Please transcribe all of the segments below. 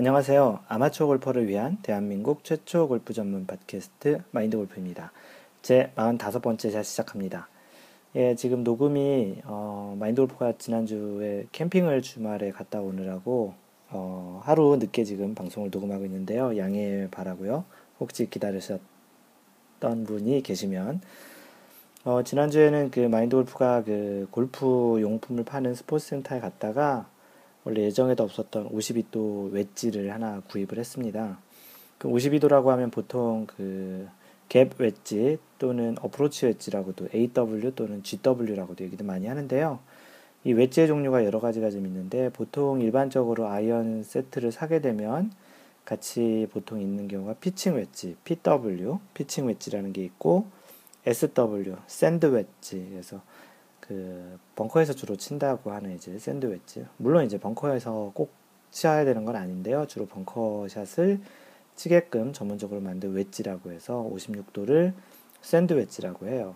안녕하세요. 아마추어 골퍼를 위한 대한민국 최초 골프 전문 팟캐스트 마인드 골프입니다. 제 45번째 샷 시작합니다. 예, 지금 녹음이 어, 마인드 골프가 지난주에 캠핑을 주말에 갔다 오느라고 어, 하루 늦게 지금 방송을 녹음하고 있는데요. 양해 바라고요. 혹시 기다리셨던 분이 계시면 어, 지난주에는 그 마인드 골프가 그 골프 용품을 파는 스포츠 센터에 갔다가 원래 예정에도 없었던 52도 웨지를 하나 구입을 했습니다. 그 52도라고 하면 보통 그 갭 웨지 또는 어프로치 웨지라고도 AW 또는 GW라고도 얘기도 많이 하는데요. 이 웨지의 종류가 여러 가지가 좀 있는데 보통 일반적으로 아이언 세트를 사게 되면 같이 보통 있는 경우가 피칭 웨지, PW, 피칭 웨지라는 게 있고 SW, 샌드 웨지. 그래서 그 벙커에서 주로 친다고 하는 이제 샌드웨지. 물론 이제 벙커에서 꼭 치어야 되는 건 아닌데요. 주로 벙커샷을 치게끔 전문적으로 만든 웨지라고 해서 56도를 샌드웨지라고 해요.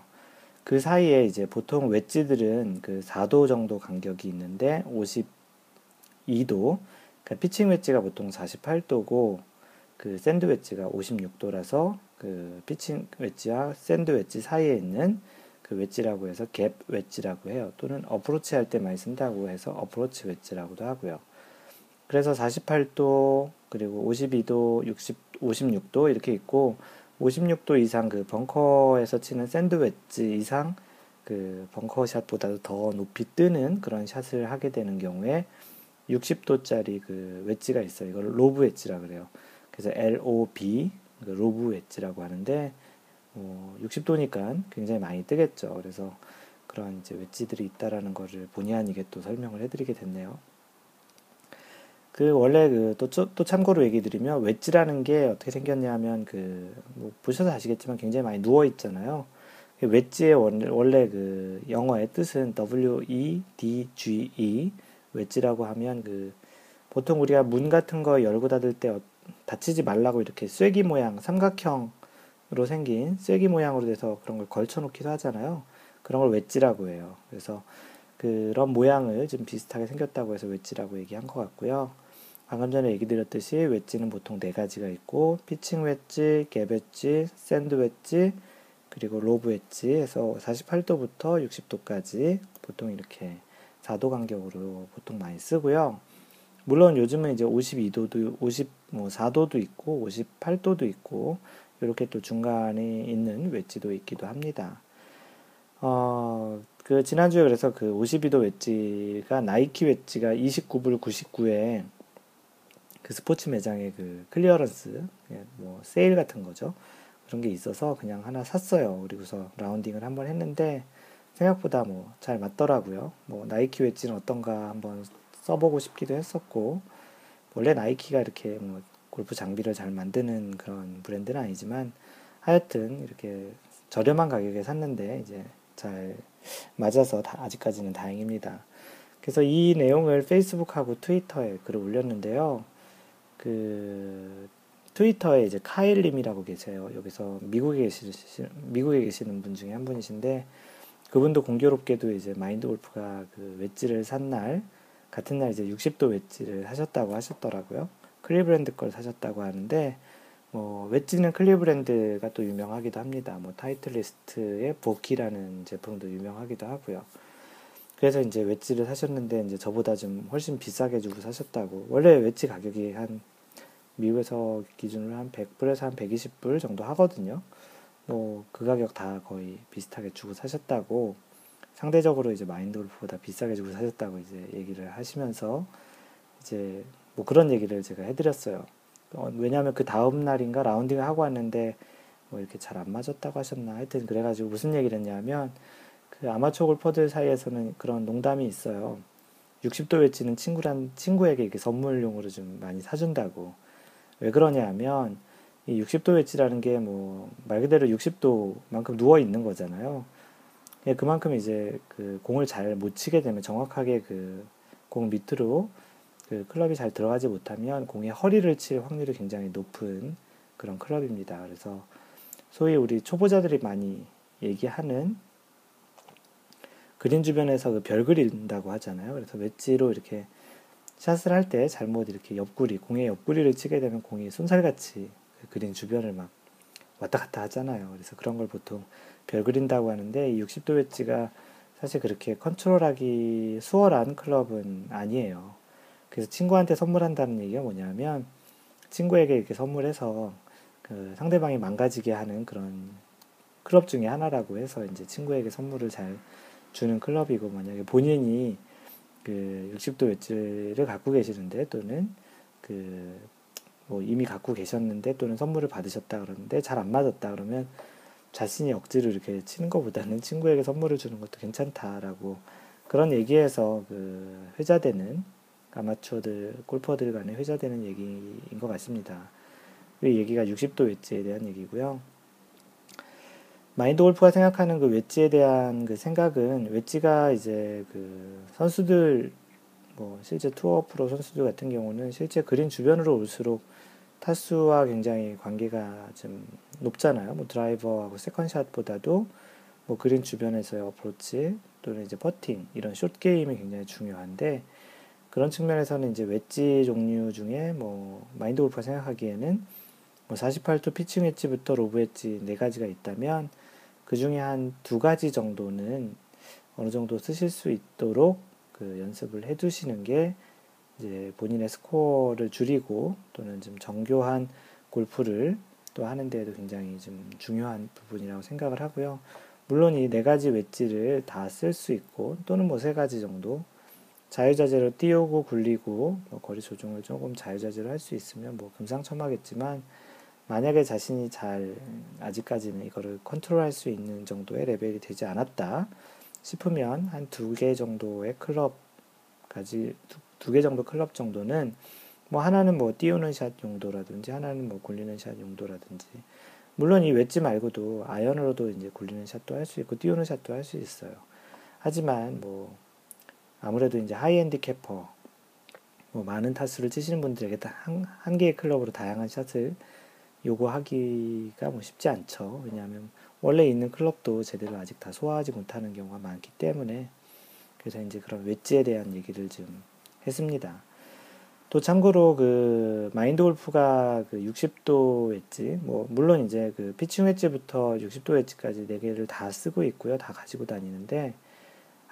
그 사이에 이제 보통 웨지들은 그 4도 정도 간격이 있는데 52도, 그러니까 피칭 웨지가 보통 48도고 그 샌드 웨지가 56도라서 그 피칭 웨지와 샌드 웨지 사이에 있는 그 웨지라고 해서 갭 웨지라고 해요. 또는 어프로치 할 때 많이 쓴다고 해서 어프로치 웨지라고도 하고요. 그래서 48도 그리고 52도, 60, 56도 이렇게 있고 56도 이상 그 벙커에서 치는 샌드 웨지 이상 그 벙커샷보다도 더 높이 뜨는 그런 샷을 하게 되는 경우에 60도짜리 그 웨지가 있어요. 이걸 lob 웨지라 그래요. 그래서 LOB 그 로브 웨지라고 하는데 어, 60도니까 굉장히 많이 뜨겠죠. 그래서 그런 이제 웨지들이 있다라는 거를 본의 아니게 또 설명을 해드리게 됐네요. 그 원래 그또 또 참고로 얘기 드리면 웨지라는 게 어떻게 생겼냐면 그뭐 보셔서 아시겠지만 굉장히 많이 누워 있잖아요. 그 웨지의 원래, 원래 그 영어의 뜻은 W E D G E 웨지라고 하면 그 보통 우리가 문 같은 거 열고 닫을 때 어, 닫히지 말라고 이렇게 쐐기 모양 삼각형 으 로 생긴 쐐기 모양으로 돼서 그런 걸 걸쳐놓기도 하잖아요. 그런 걸 웨지라고 해요. 그래서 그런 모양을 좀 비슷하게 생겼다고 해서 웨지라고 얘기한 것 같고요. 방금 전에 얘기 드렸듯이 웨지는 보통 네 가지가 있고 피칭 웨지, 갭 웨지, 샌드 웨지, 그리고 로브 웨지 해서 48도부터 60도까지 보통 이렇게 4도 간격으로 보통 많이 쓰고요. 물론 요즘은 이제 52도도 54도도 있고 58도도 있고 이렇게 또 중간에 있는 웨지도 있기도 합니다. 어, 그 지난주에 그래서 그 52도 웨지가 나이키 웨지가 29불 99에 그 스포츠 매장에 그 clearance 예, 뭐 세일 같은 거죠. 그런 게 있어서 그냥 하나 샀어요. 그리고서 라운딩을 한번 했는데 생각보다 뭐 잘 맞더라고요. 뭐 나이키 웨지는 어떤가 한번 써보고 싶기도 했었고 원래 나이키가 이렇게 뭐 골프 장비를 잘 만드는 그런 브랜드는 아니지만 하여튼 이렇게 저렴한 가격에 샀는데 이제 잘 맞아서 아직까지는 다행입니다. 그래서 이 내용을 페이스북하고 트위터에 글을 올렸는데요. 그 트위터에 이제 카일님이라고 계세요. 여기서 미국에 계시 미국에 계시는 분 중에 한 분이신데 그분도 공교롭게도 이제 마인드 골프가 그 웨지를 산 날 같은 날 이제 60도 웨지를 사셨다고 하셨더라고요. 클리브랜드 걸 사셨다고 하는데 뭐 웨지는 클리브랜드가 또 유명하기도 합니다. 뭐 타이틀리스트의 보키라는 제품도 유명하기도 하고요. 그래서 이제 웨지를 사셨는데 이제 저보다 좀 훨씬 비싸게 주고 사셨다고. 원래 웨지 가격이 한 미국에서 기준으로 한 100불에서 한 120불 정도 하거든요. 뭐 그 가격 다 거의 비슷하게 주고 사셨다고 상대적으로 이제 마인드 골프보다 비싸게 주고 사셨다고 이제 얘기를 하시면서 이제 뭐 그런 얘기를 제가 해드렸어요. 어, 왜냐하면 그 다음 날인가 라운딩을 하고 왔는데 뭐 이렇게 잘 안 맞았다고 하셨나 하여튼 그래가지고 무슨 얘기를 했냐면 그 아마추어 골퍼들 사이에서는 그런 농담이 있어요. 60도 웨지는 친구란 친구에게 이렇게 선물용으로 좀 많이 사준다고. 왜 그러냐 하면 이 60도 웨지라는 게 뭐 말 그대로 60도만큼 누워 있는 거잖아요. 예, 그만큼 이제 그 공을 잘 못 치게 되면 정확하게 그 공 밑으로 그 클럽이 잘 들어가지 못하면 공의 허리를 칠 확률이 굉장히 높은 그런 클럽입니다. 그래서 소위 우리 초보자들이 많이 얘기하는 그린 주변에서 그 별 그린다고 하잖아요. 그래서 웨지로 이렇게 샷을 할 때 잘못 이렇게 옆구리, 공의 옆구리를 치게 되면 공이 손살같이 그 그린 주변을 막 왔다 갔다 하잖아요. 그래서 그런 걸 보통 별 그린다고 하는데 이 60도 웨지가 사실 그렇게 컨트롤하기 수월한 클럽은 아니에요. 그래서 친구한테 선물한다는 얘기가 뭐냐면 친구에게 이렇게 선물해서 그 상대방이 망가지게 하는 그런 클럽 중에 하나라고 해서 이제 친구에게 선물을 잘 주는 클럽이고 만약에 본인이 그 60도 웨지를 갖고 계시는데 또는 그 뭐 이미 갖고 계셨는데 또는 선물을 받으셨다 그러는데 잘 안 맞았다 그러면 자신이 억지로 이렇게 치는 것보다는 친구에게 선물을 주는 것도 괜찮다라고 그런 얘기에서 그 회자되는 아마추어들 골퍼들 간에 회자되는 얘기인 것 같습니다. 이 얘기가 60도 웨지에 대한 얘기고요. 마인드 골프가 생각하는 그 웨지에 대한 그 생각은 웨지가 이제 그 선수들 뭐 실제 투어 프로 선수들 같은 경우는 실제 그린 주변으로 올수록 타수와 굉장히 관계가 좀 높잖아요. 뭐 드라이버하고 세컨샷보다도 뭐 그린 주변에서의 어프로치 또는 이제 퍼팅 이런 숏 게임이 굉장히 중요한데 그런 측면에서는 이제 웨지 종류 중에 뭐 마인드 골프가 생각하기에는 뭐 48도 피칭 웨지부터 로브 웨지 네 가지가 있다면 그 중에 한 두 가지 정도는 어느 정도 쓰실 수 있도록 그 연습을 해 두시는 게 이제 본인의 스코어를 줄이고 또는 좀 정교한 골프를 또 하는 데에도 굉장히 좀 중요한 부분이라고 생각을 하고요. 물론 이 네 가지 웨지를 다 쓸 수 있고 또는 뭐 세 가지 정도 자유자재로 띄우고 굴리고 뭐 거리 조정을 조금 자유자재로 할 수 있으면 뭐 금상첨화겠지만 만약에 자신이 잘 아직까지는 이거를 컨트롤할 수 있는 정도의 레벨이 되지 않았다 싶으면 한 두 개 정도의 클럽까지 두 개 정도 클럽 정도는 뭐 하나는 뭐 띄우는 샷 용도라든지 하나는 뭐 굴리는 샷 용도라든지 물론 이 웨지 말고도 아이언으로도 이제 굴리는 샷도 할 수 있고 띄우는 샷도 할 수 있어요. 하지만 뭐 아무래도 이제 high handicapper 뭐 많은 타수를 치시는 분들에게 한, 한 개의 클럽으로 다양한 샷을 요구하기가 뭐 쉽지 않죠. 왜냐하면 원래 있는 클럽도 제대로 아직 다 소화하지 못하는 경우가 많기 때문에 그래서 이제 그런 웨지에 대한 얘기를 좀 했습니다. 또 참고로 그 마인드 골프가 그 60도 웨지, 뭐 물론 이제 그 피칭 웨지부터 60도 웨지까지 네 개를 다 쓰고 있고요, 다 가지고 다니는데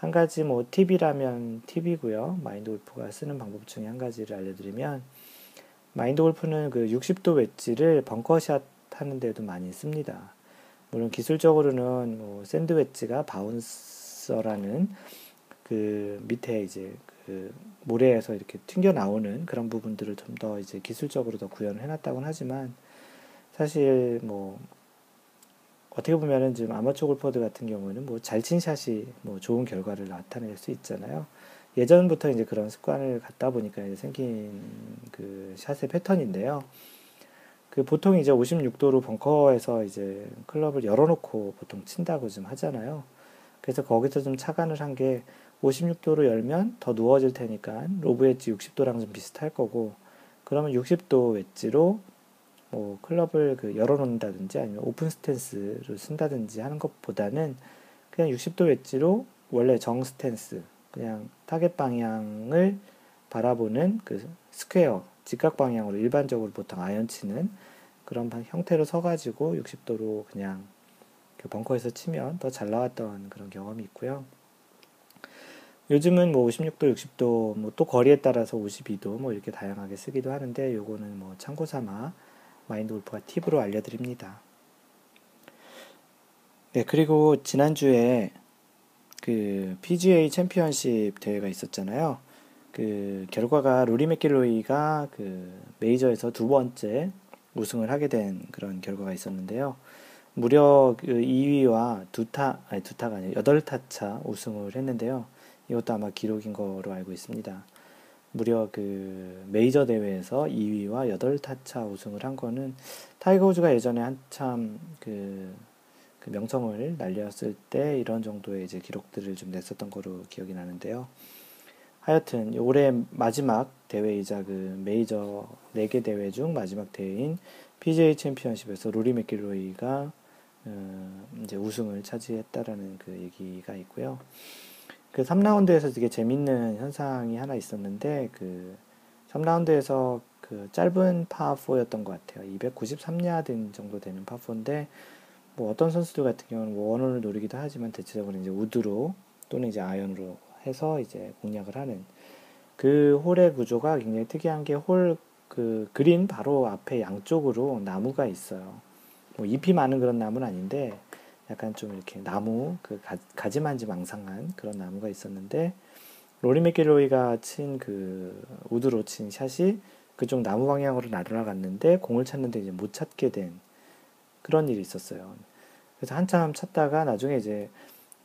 한 가지 뭐 팁이라면 팁이고요. 마인드 골프가 쓰는 방법 중에 한 가지를 알려드리면 마인드 골프는 그 60도 웨지를 벙커샷 하는 데도 많이 씁니다. 물론 기술적으로는 뭐 샌드 웨지가 바운스라는 그 밑에 이제 그 모래에서 이렇게 튕겨 나오는 그런 부분들을 좀 더 이제 기술적으로 더 구현을 해놨다고는 하지만 사실 뭐 어떻게 보면은 지금 아마추어 골퍼들 같은 경우는 뭐 잘 친 샷이 뭐 좋은 결과를 나타낼 수 있잖아요. 예전부터 이제 그런 습관을 갖다 보니까 이제 생긴 그 샷의 패턴인데요. 그 보통 이제 56도로 벙커에서 이제 클럽을 열어놓고 보통 친다고 좀 하잖아요. 그래서 거기서 좀 착안을 한 게 56도로 열면 더 누워질 테니까 로브 웨지 60도랑 좀 비슷할 거고 그러면 60도 웨지로 뭐 클럽을 그 열어놓는다든지 아니면 오픈 스탠스를 쓴다든지 하는 것보다는 그냥 60도 웨지로 원래 정 스탠스 그냥 타겟 방향을 바라보는 그 스퀘어 직각 방향으로 일반적으로 보통 아이언 치는 그런 형태로 서가지고 60도로 그냥 그 벙커에서 치면 더 잘 나왔던 그런 경험이 있고요. 요즘은 뭐 56도, 60도, 뭐 또 거리에 따라서 52도 뭐 이렇게 다양하게 쓰기도 하는데 요거는 뭐 참고 삼아 마인드 골프가 팁으로 알려드립니다. 네, 그리고 지난주에 그 PGA 챔피언십 대회가 있었잖아요. 그 결과가 로리 맥길로이가 그 메이저에서 두 번째 우승을 하게 된 그런 결과가 있었는데요. 무려 그 2위와 두 타, 아니 두 타가 아니라 8타 차 우승을 했는데요. 이것도 아마 기록인 거로 알고 있습니다. 무려 그 메이저 대회에서 2위와 8타차 우승을 한 거는 타이거 우즈가 예전에 한참 그, 그 명성을 날렸을 때 이런 정도의 이제 기록들을 좀 냈었던 거로 기억이 나는데요. 하여튼 올해 마지막 대회이자 그 메이저 4개 대회 중 마지막 대회인 PGA 챔피언십에서 로리 맥길로이가 어, 이제 우승을 차지했다라는 그 얘기가 있고요. 그 3라운드에서 되게 재밌는 현상이 하나 있었는데 그 3라운드에서 그 짧은 파4였던 것 같아요. 293야드 정도 되는 파4인데 뭐 어떤 선수들 같은 경우는 뭐 원원을 노리기도 하지만 대체적으로 이제 우드로 또는 이제 아이언으로 해서 이제 공략을 하는 그 홀의 구조가 굉장히 특이한 게 홀 그 그린 바로 앞에 양쪽으로 나무가 있어요. 뭐 잎이 많은 그런 나무는 아닌데 약간 좀 이렇게 나무 그 가, 지만지 망상한 그런 나무가 있었는데 로리 맥길로이가 친 그 우드로 친 샷이 그쪽 나무 방향으로 날아갔는데 공을 찾는데 이제 못 찾게 된 그런 일이 있었어요. 그래서 한참 찾다가 나중에 이제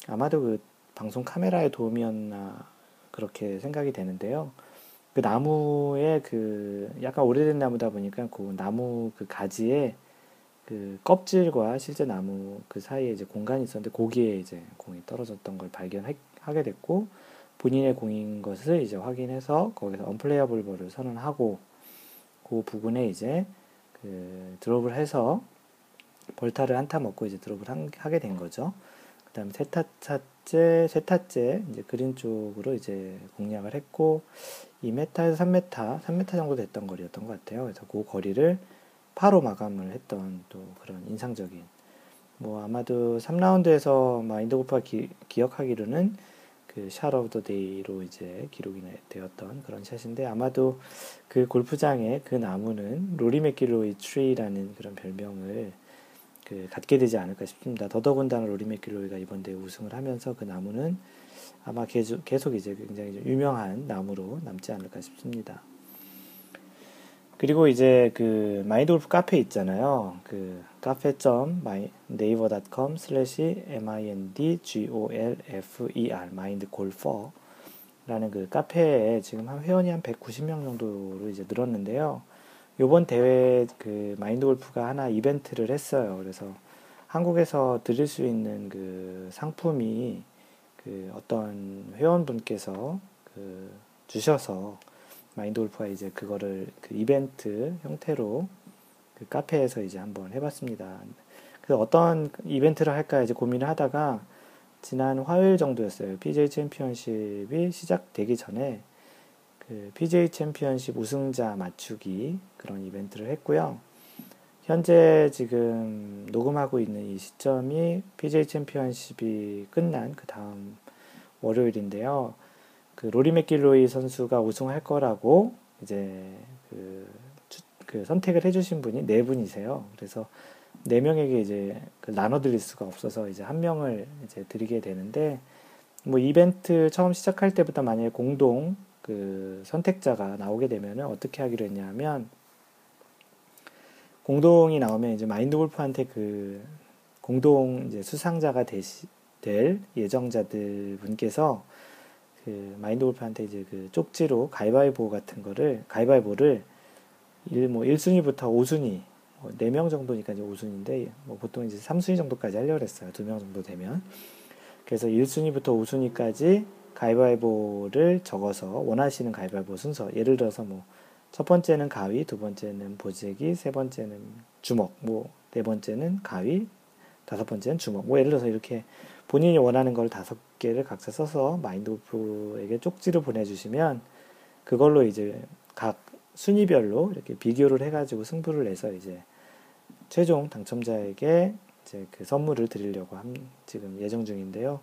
아마도 그 방송 카메라의 도움이었나 그렇게 생각이 되는데요. 그 나무에 그 약간 오래된 나무다 보니까 그 나무 그 가지에 그 껍질과 실제 나무 그 사이에 이제 공간이 있었는데 거기에 이제 공이 떨어졌던 걸 발견하게 됐고 본인의 공인 것을 이제 확인해서 거기서 언플레이어블 볼을 선언하고 그 부분에 이제 그 드롭을 해서 벌타를 한타 먹고 이제 드롭을 한, 하게 된 거죠. 그 다음에 세 타째, 세 타째 이제 그린 쪽으로 이제 공략을 했고 2m에서 3m, 3m 정도 됐던 거리였던 것 같아요. 그래서 그 거리를 파로 마감을 했던 또 그런 인상적인 뭐 아마도 3라운드에서 마인드 골프가 기, 기억하기로는 그 shot of the day로 이제 기록이 되었던 그런 샷인데 아마도 그 골프장의 그 나무는 로리 맥길로이 tree라는 그런 별명을 그 갖게 되지 않을까 싶습니다. 더더군다나 로리 맥길로이가 이번 대회 우승을 하면서 그 나무는 아마 계속, 계속 이제 굉장히 유명한 나무로 남지 않을까 싶습니다. 그리고 이제 그 마인드 골프 카페 있잖아요. 그 카페.naver.com slash mindgolfer 마인드 골퍼라는 그 카페에 지금 한 회원이 한 190명 정도로 이제 늘었는데요. 요번 대회 그 마인드 골프가 하나 이벤트를 했어요. 그래서 한국에서 드릴 수 있는 그 상품이 그 어떤 회원분께서 그 주셔서 마인드 골프가 이제 그거를 그 이벤트 형태로 그 카페에서 이제 한번 해봤습니다. 그래서 어떤 이벤트를 할까 이제 고민을 하다가 지난 화요일 정도였어요. PJ 챔피언십이 시작되기 전에 그 PJ 챔피언십 우승자 맞추기 그런 이벤트를 했고요. 현재 지금 녹음하고 있는 이 시점이 PJ 챔피언십이 끝난 그 다음 월요일인데요. 그 로리 맥길로이 선수가 우승할 거라고 이제 그, 그 선택을 해주신 분이 네 분이세요. 그래서 네 명에게 이제 그 나눠 드릴 수가 없어서 이제 한 명을 이제 드리게 되는데 뭐 이벤트 처음 시작할 때부터 만약에 공동 그 선택자가 나오게 되면 어떻게 하기로 했냐면 공동이 나오면 이제 마인드 골프한테 그 공동 이제 수상자가 되시, 될 예정자들 분께서 그 마인드 골프한테 이제 그 쪽지로 가위바위보 같은 거를 가위바위보를 1, 뭐 1순위부터 5순위 뭐 4명 정도니까 이제 5순위인데 뭐 보통 이제 3순위 정도까지 하려고 했어요. 2명 정도 되면. 그래서 1순위부터 5순위까지 가위바위보를 적어서 원하시는 가위바위보 순서 예를 들어서 뭐 첫 번째는 가위, 두 번째는 보재기, 세 번째는 주먹, 뭐 네 번째는 가위, 다섯 번째는 주먹. 뭐 예를 들어서 이렇게 본인이 원하는 걸 다섯 개를 각자 써서 마인드 골프에게 쪽지를 보내주시면 그걸로 이제 각 순위별로 이렇게 비교를 해가지고 승부를 내서 이제 최종 당첨자에게 이제 그 선물을 드리려고 함, 지금 예정 중인데요.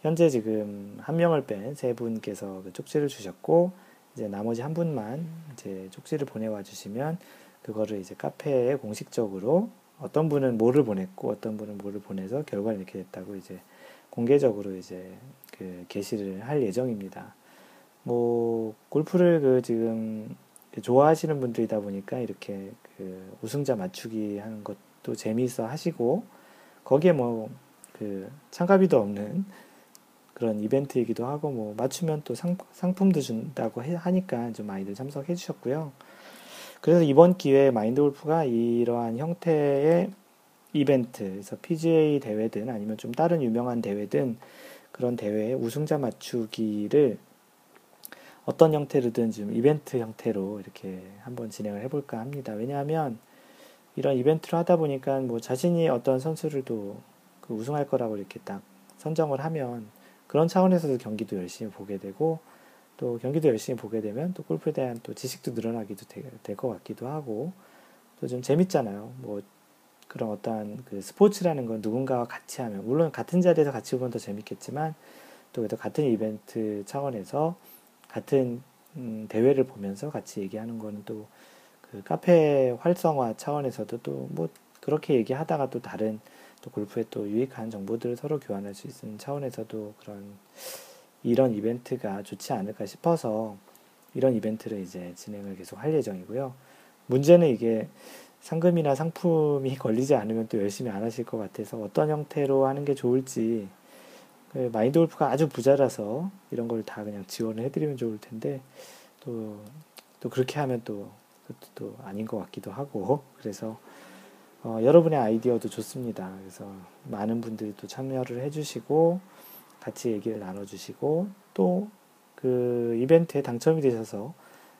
현재 지금 한 명을 뺀 세 분께서 그 쪽지를 주셨고 이제 나머지 한 분만 이제 쪽지를 보내와 주시면 그거를 이제 카페에 공식적으로 어떤 분은 뭐를 보냈고 어떤 분은 뭐를 보내서 결과를 이렇게 됐다고 이제 공개적으로 이제 그 게시를 할 예정입니다. 뭐 골프를 그 지금 좋아하시는 분들이다 보니까 이렇게 그 우승자 맞추기 하는 것도 재미있어 하시고 거기에 뭐 그 참가비도 없는 그런 이벤트이기도 하고 뭐 맞추면 또 상, 상품도 준다고 하니까 좀 많이들 참석해 주셨고요. 그래서 이번 기회에 마인드 골프가 이러한 형태의 이벤트, 그래서 PGA 대회든 아니면 좀 다른 유명한 대회든 그런 대회의 우승자 맞추기를 어떤 형태로든 좀 이벤트 형태로 이렇게 한번 진행을 해볼까 합니다. 왜냐하면 이런 이벤트를 하다 보니까 뭐 자신이 어떤 선수를 또 그 우승할 거라고 이렇게 딱 선정을 하면 그런 차원에서도 경기도 열심히 보게 되고 또 경기도 열심히 보게 되면 또 골프에 대한 또 지식도 늘어나기도 될 것 같기도 하고 또 좀 재밌잖아요. 뭐 그런 어떠한 그 스포츠라는 건 누군가와 같이 하면 물론 같은 자리에서 같이 보면 더 재밌겠지만 또 그래도 같은 이벤트 차원에서 같은 음, 대회를 보면서 같이 얘기하는 거는 또 그 카페 활성화 차원에서도 또 뭐 그렇게 얘기하다가 또 다른 또 골프에 또 유익한 정보들을 서로 교환할 수 있는 차원에서도 그런 이런 이벤트가 좋지 않을까 싶어서 이런 이벤트를 이제 진행을 계속 할 예정이고요. 문제는 이게 상금이나 상품이 걸리지 않으면 또 열심히 안 하실 것 같아서 어떤 형태로 하는 게 좋을지 그 마인드 골프가 아주 부자라서 이런 걸 다 그냥 지원을 해드리면 좋을 텐데 또, 또 그렇게 하면 또, 또 아닌 것 같기도 하고 그래서 어, 여러분의 아이디어도 좋습니다. 그래서 많은 분들이 또 참여를 해주시고 같이 얘기를 나눠주시고 또 그 이벤트에 당첨이 되셔서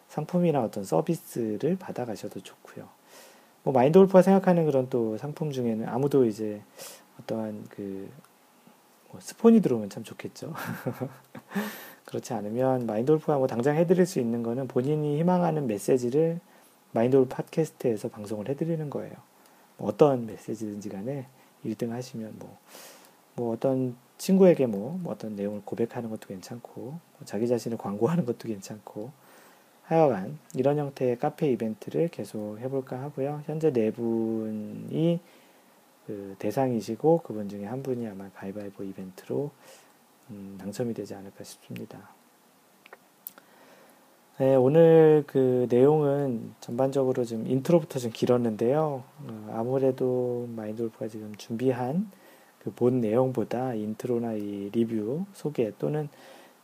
상품이나 어떤 서비스를 받아가셔도 좋고요. 뭐 마인드 골프가 생각하는 그런 또 상품 중에는 아무도 이제 어떠한 그 뭐 스폰이 들어오면 참 좋겠죠. 그렇지 않으면 마인드 골프가 뭐 당장 해드릴 수 있는 거는 본인이 희망하는 메시지를 마인드 골프 팟캐스트에서 방송을 해드리는 거예요. 뭐 어떤 메시지든지 간에 1등 하시면 뭐, 뭐 어떤 친구에게 뭐, 뭐 어떤 내용을 고백하는 것도 괜찮고, 뭐 자기 자신을 광고하는 것도 괜찮고, 하여간 이런 형태의 카페 이벤트를 계속 해볼까 하고요. 현재 네 분이 그 대상이시고 그분 중에 한 분이 아마 가위바위보 이벤트로 음, 당첨이 되지 않을까 싶습니다. 네, 오늘 그 내용은 전반적으로 좀 intro부터 좀 길었는데요. 어, 아무래도 마인드골프가 지금 준비한 그 본 내용보다 intro나 이 리뷰 소개 또는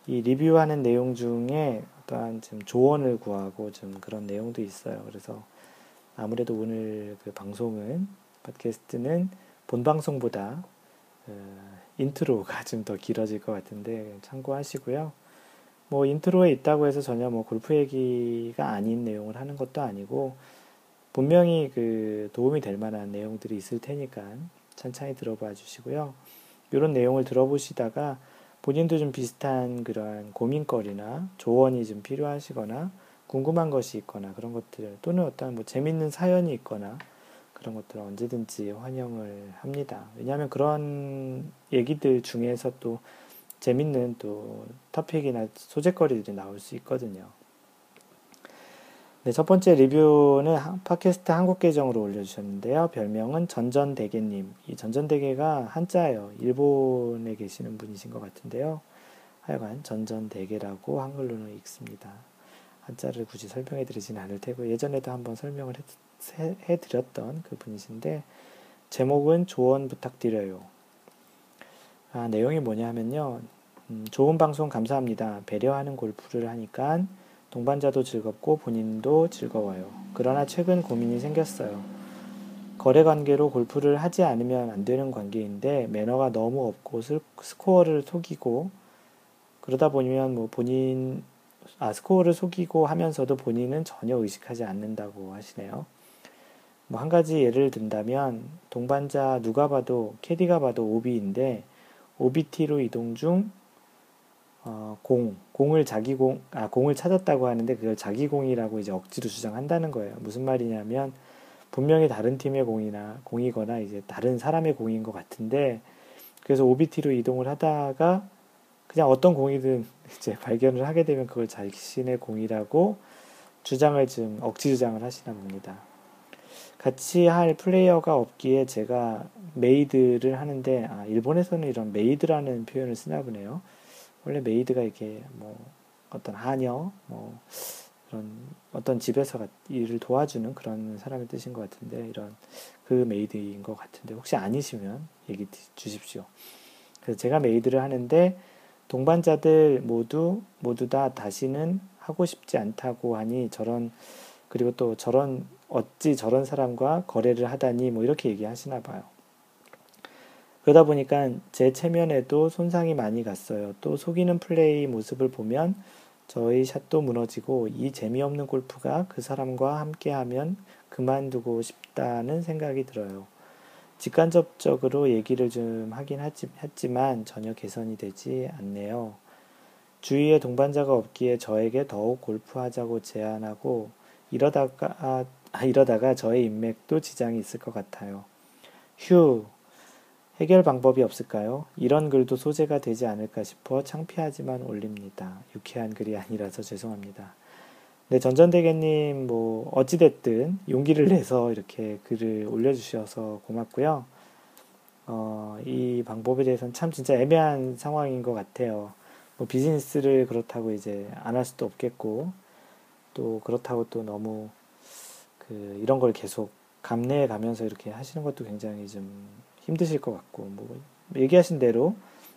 이 리뷰하는 내용 중에 어떠한 좀 조언을 구하고 좀 그런 내용도 있어요. 그래서 아무래도 오늘 그 방송은 팟캐스트는 본 방송보다 어, intro가 좀 더 길어질 것 같은데 참고하시고요. 뭐 intro에 있다고 해서 전혀 뭐 골프 얘기가 아닌 내용을 하는 것도 아니고 분명히 그 도움이 될 만한 내용들이 있을 테니까 천천히 들어봐 주시고요. 이런 내용을 들어보시다가 본인도 좀 비슷한 그러한 고민거리나 조언이 좀 필요하시거나 궁금한 것이 있거나 그런 것들 또는 어떤 뭐 재밌는 사연이 있거나 그런 것들은 언제든지 환영을 합니다. 왜냐하면 그런 얘기들 중에서 또 재밌는 또 토픽이나 소재거리들이 나올 수 있거든요. 네, 첫 번째 리뷰는 팟캐스트 한국 계정으로 올려주셨는데요. 별명은 전전대게님. 이 전전대게가 한자예요. 일본에 계시는 분이신 것 같은데요. 하여간 전전대게라고 한글로는 읽습니다. 한자를 굳이 설명해 드리지는 않을 테고 예전에도 한번 설명을 해, 해 드렸던 그 분이신데 제목은 조언 부탁드려요. 아, 내용이 뭐냐 하면요. 음, 좋은 방송 감사합니다. 배려하는 골프를 하니까 동반자도 즐겁고 본인도 즐거워요. 그러나 최근 고민이 생겼어요. 거래 관계로 골프를 하지 않으면 안 되는 관계인데 매너가 너무 없고 스코어를 속이고 그러다 보면 뭐 본인 아 스코어를 속이고 하면서도 본인은 전혀 의식하지 않는다고 하시네요. 뭐 한 가지 예를 든다면 동반자 누가 봐도 캐디가 봐도 오비인데 OBT로 이동 중 어, 공, 공을 자기 공, 아, 공을 찾았다고 하는데 그걸 자기 공이라고 이제 억지로 주장한다는 거예요. 무슨 말이냐면 분명히 다른 팀의 공이나 공이거나 이제 다른 사람의 공인 것 같은데 그래서 OBT로 이동을 하다가 그냥 어떤 공이든 이제 발견을 하게 되면 그걸 자신의 공이라고 주장을 좀 억지 주장을 하시나 봅니다. 같이 할 플레이어가 없기에 제가 maid를 하는데 아, 일본에서는 이런 maid라는 표현을 쓰나 보네요. 원래 maid가 이게 뭐 어떤 하녀 뭐 그런 어떤 집에서 일을 도와주는 그런 사람의 뜻인 것 같은데 이런 그 maid인 것 같은데 혹시 아니시면 얘기 주십시오. 그래서 제가 maid를 하는데 동반자들 모두 모두 다 다시는 하고 싶지 않다고 하니 저런 그리고 또 저런 어찌 저런 사람과 거래를 하다니 뭐 이렇게 얘기하시나 봐요. 그러다 보니까 제 체면에도 손상이 많이 갔어요. 또 속이는 플레이 모습을 보면 저희 샷도 무너지고 이 재미없는 골프가 그 사람과 함께 하면 그만두고 싶다는 생각이 들어요. 직간접적으로 얘기를 좀 하긴 했지만 전혀 개선이 되지 않네요. 주위에 동반자가 없기에 저에게 더욱 골프하자고 제안하고 이러다가 아, 이러다가 저의 인맥도 지장이 있을 것 같아요. 휴, 해결 방법이 없을까요? 이런 글도 소재가 되지 않을까 싶어 창피하지만 올립니다. 유쾌한 글이 아니라서 죄송합니다. 네, 전전대계님, 뭐, 어찌됐든 용기를 내서 이렇게 글을 올려주셔서 고맙고요. 어, 이 방법에 대해서는 참 진짜 애매한 상황인 것 같아요. 뭐, 비즈니스를 그렇다고 이제 안 할 수도 없겠고, 또 그렇다고 또 너무 그 이런 걸 계속 감내해 가면서 이렇게 하시는 것도 굉장히 좀 힘드실 것 같고 뭐 얘기하신 대로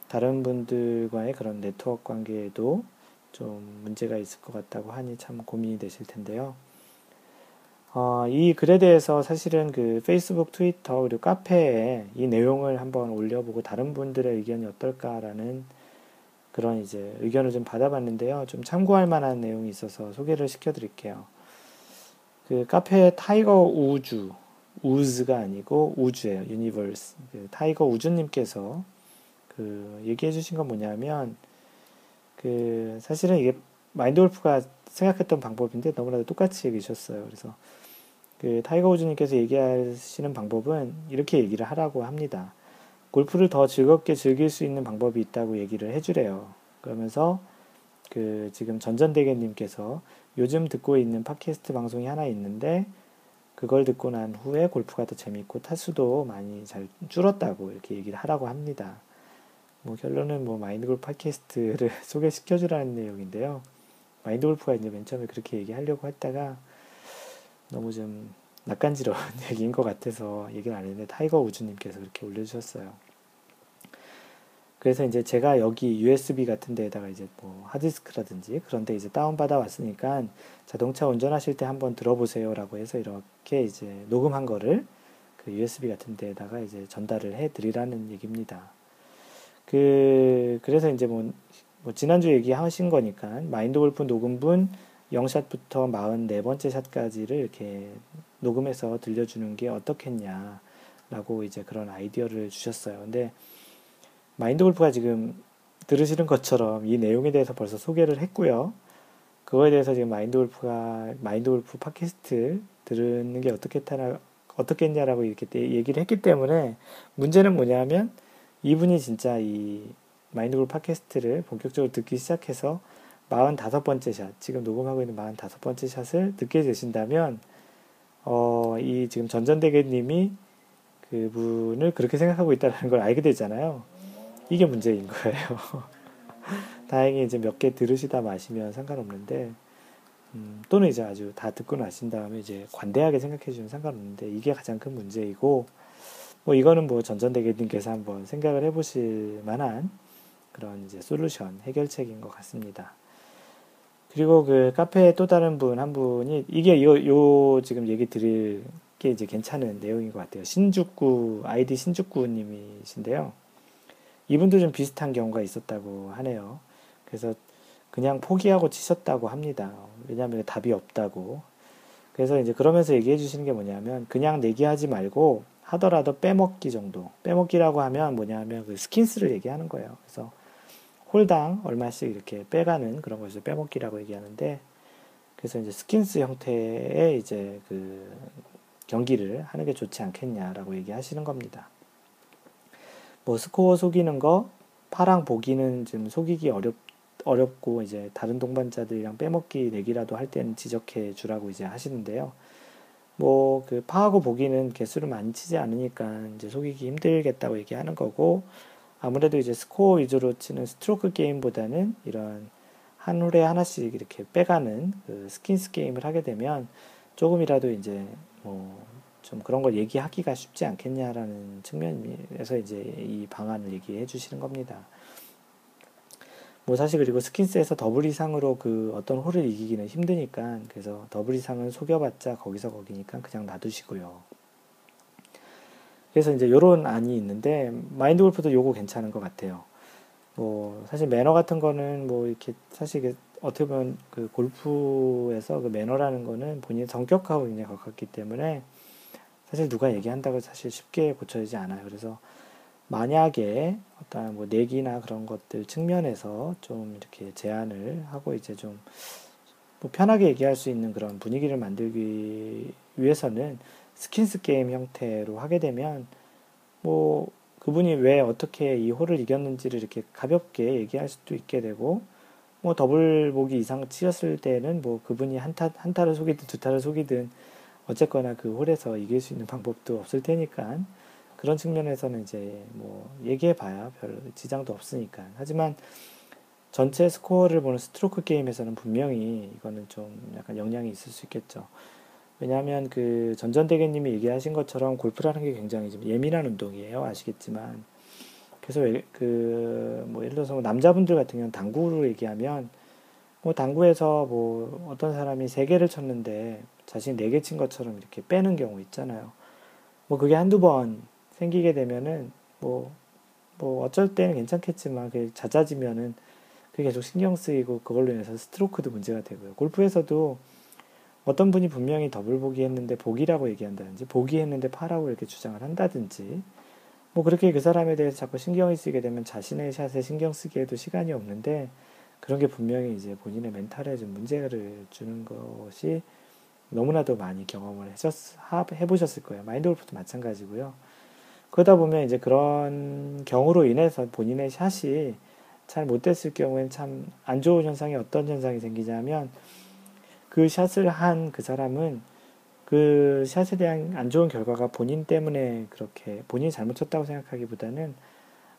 다른 분들과의 그런 네트워크 관계에도 좀 문제가 있을 것 같다고 하니 참 고민이 되실 텐데요. 어, 이 글에 대해서 사실은 그 페이스북, 트위터, 그리고 카페에 이 내용을 한번 올려보고 다른 분들의 의견이 어떨까라는 그런 이제 의견을 좀 받아봤는데요. 좀 참고할 만한 내용이 있어서 소개를 시켜드릴게요. 그 카페 타이거 우주, 우즈가 아니고 우주예요. universe. 그 타이거 우주님께서 그 얘기해 주신 건 뭐냐면 그 사실은 이게 마인드 골프가 생각했던 방법인데 너무나도 똑같이 얘기해 주셨어요. 그래서 그 타이거 우주님께서 얘기하시는 방법은 이렇게 얘기를 하라고 합니다. 골프를 더 즐겁게 즐길 수 있는 방법이 있다고 얘기를 해주래요. 그러면서 그 지금 전전대계님께서 요즘 듣고 있는 팟캐스트 방송이 하나 있는데 그걸 듣고 난 후에 골프가 더 재밌고 타수도 많이 잘 줄었다고 이렇게 얘기를 하라고 합니다. 뭐 결론은 뭐 마인드 골프 팟캐스트를 소개시켜 주라는 내용인데요. 마인드 골프가 이제 맨 처음에 그렇게 얘기하려고 했다가 너무 좀 낯간지러운 얘기인 것 같아서 얘기를 안 했는데 타이거 우주님께서 그렇게 올려주셨어요. 그래서 이제 제가 여기 USB 같은 데에다가 이제 뭐 하드디스크라든지 그런 데 이제 다운받아 왔으니까 자동차 운전하실 때 한번 들어보세요라고 해서 이렇게 이제 녹음한 거를 그 USB 같은 데에다가 이제 전달을 해 드리라는 얘기입니다. 그, 그래서 이제 뭐, 뭐 지난주 얘기하신 거니까 마인드 골프 녹음분 0샷부터 44번째 샷까지를 이렇게 녹음해서 들려주는 게 어떻겠냐라고 이제 그런 아이디어를 주셨어요. 근데 마인드 골프가 지금 들으시는 것처럼 이 내용에 대해서 벌써 소개를 했고요. 그거에 대해서 지금 마인드 골프가 마인드 골프 팟캐스트 들은 게 어떻겠다라 어떻겠냐라고 이렇게 얘기를 했기 때문에 문제는 뭐냐면 이분이 진짜 이 마인드 골프 팟캐스트를 본격적으로 듣기 시작해서 45번째 샷, 지금 녹음하고 있는 45번째 샷을 듣게 되신다면, 어, 이 지금 전전대계님이 그분을 그렇게 생각하고 있다는 걸 알게 되잖아요. 이게 문제인 거예요. 다행히 이제 몇 개 들으시다 마시면 상관없는데, 음, 또는 이제 아주 다 듣고 나신 다음에 이제 관대하게 생각해 주면 상관없는데, 이게 가장 큰 문제이고, 뭐 이거는 뭐 전전대계님께서 한번 생각을 해 보실 만한 그런 이제 솔루션, 해결책인 것 같습니다. 그리고 그 카페에 또 다른 분 한 분이 이게 요, 요 지금 얘기 드릴 게 이제 괜찮은 내용인 것 같아요. 신죽구 아이디 신죽구님이신데요. 이분도 좀 비슷한 경우가 있었다고 하네요. 그래서 그냥 포기하고 치셨다고 합니다. 왜냐하면 답이 없다고. 그래서 이제 그러면서 얘기해 주시는 게 뭐냐면 그냥 내기하지 말고 하더라도 빼먹기 정도. 빼먹기라고 하면 뭐냐면 그 skins를 얘기하는 거예요. 그래서 홀당 얼마씩 이렇게 빼가는 그런 것을 빼먹기라고 얘기하는데 그래서 이제 skins 형태의 이제 그 경기를 하는 게 좋지 않겠냐라고 얘기하시는 겁니다. 뭐 스코어 속이는 거 파랑 보기는 좀 속이기 어렵 어렵고 이제 다른 동반자들이랑 빼먹기 내기라도 할 때는 지적해 주라고 이제 하시는데요. 뭐 그 파하고 보기는 개수를 많이 치지 않으니까 이제 속이기 힘들겠다고 얘기하는 거고 아무래도 이제 스코어 위주로 치는 스트로크 게임보다는 이런 한 홀에 하나씩 이렇게 빼가는 그 skins 게임을 하게 되면 조금이라도 이제 뭐 좀 그런 걸 얘기하기가 쉽지 않겠냐라는 측면에서 이제 이 방안을 얘기해 주시는 겁니다. 뭐 사실 그리고 skins에서 더블 이상으로 그 어떤 홀을 이기기는 힘드니까 그래서 더블 이상은 속여봤자 거기서 거기니까 그냥 놔두시고요. 그래서 이제 요런 안이 있는데 마인드 골프도 요거 괜찮은 것 같아요. 뭐 사실 매너 같은 거는 뭐 이렇게 사실 어떻게 보면 그 골프에서 그 매너라는 거는 본인 성격하고 굉장히 가깝기 때문에 사실 누가 얘기한다고 사실 쉽게 고쳐지지 않아요. 그래서 만약에 어떤 뭐 내기나 그런 것들 측면에서 좀 이렇게 제안을 하고 이제 좀 뭐 편하게 얘기할 수 있는 그런 분위기를 만들기 위해서는 skins 게임 형태로 하게 되면 뭐 그분이 왜 어떻게 이 홀을 이겼는지를 이렇게 가볍게 얘기할 수도 있게 되고 뭐 더블 보기 이상 치셨을 때는 뭐 그분이 한 타, 한 타를 속이든 두 타를 속이든 어쨌거나 그 홀에서 이길 수 있는 방법도 없을 테니까 그런 측면에서는 이제 뭐 얘기해 봐야 별 지장도 없으니까 하지만 전체 스코어를 보는 스트로크 게임에서는 분명히 이거는 좀 약간 영향이 있을 수 있겠죠. 왜냐하면 그 전전대계님이 얘기하신 것처럼 골프라는 게 굉장히 좀 예민한 운동이에요. 아시겠지만. 그래서 그, 뭐 예를 들어서 뭐 남자분들 같은 경우는 당구로 얘기하면 뭐 당구에서 뭐 어떤 사람이 세 개를 쳤는데 자신이 네개친 것처럼 이렇게 빼는 경우 있잖아요. 뭐 그게 한두 번 생기게 되면은 뭐, 뭐 어쩔 때는 괜찮겠지만 그게 잦아지면은 그게 계속 신경 쓰이고 그걸로 인해서 스트로크도 문제가 되고요. 골프에서도 어떤 분이 분명히 더블 보기 했는데 보기라고 얘기한다든지 보기 했는데 파라고 이렇게 주장을 한다든지 뭐 그렇게 그 사람에 대해서 자꾸 신경이 쓰게 되면 자신의 샷에 신경 쓰기에도 시간이 없는데 그런 게 분명히 이제 본인의 멘탈에 좀 문제를 주는 것이 너무나도 많이 경험을 하셨, 해보셨을 거예요. 마인드 골프도 마찬가지고요. 그러다 보면 이제 그런 경우로 인해서 본인의 샷이 잘 못됐을 경우에는 참안 좋은 현상이 어떤 현상이 생기냐면 그 샷을 한 그 사람은 그 샷에 대한 안 좋은 결과가 본인 때문에 그렇게 본인이 잘못 쳤다고 생각하기보다는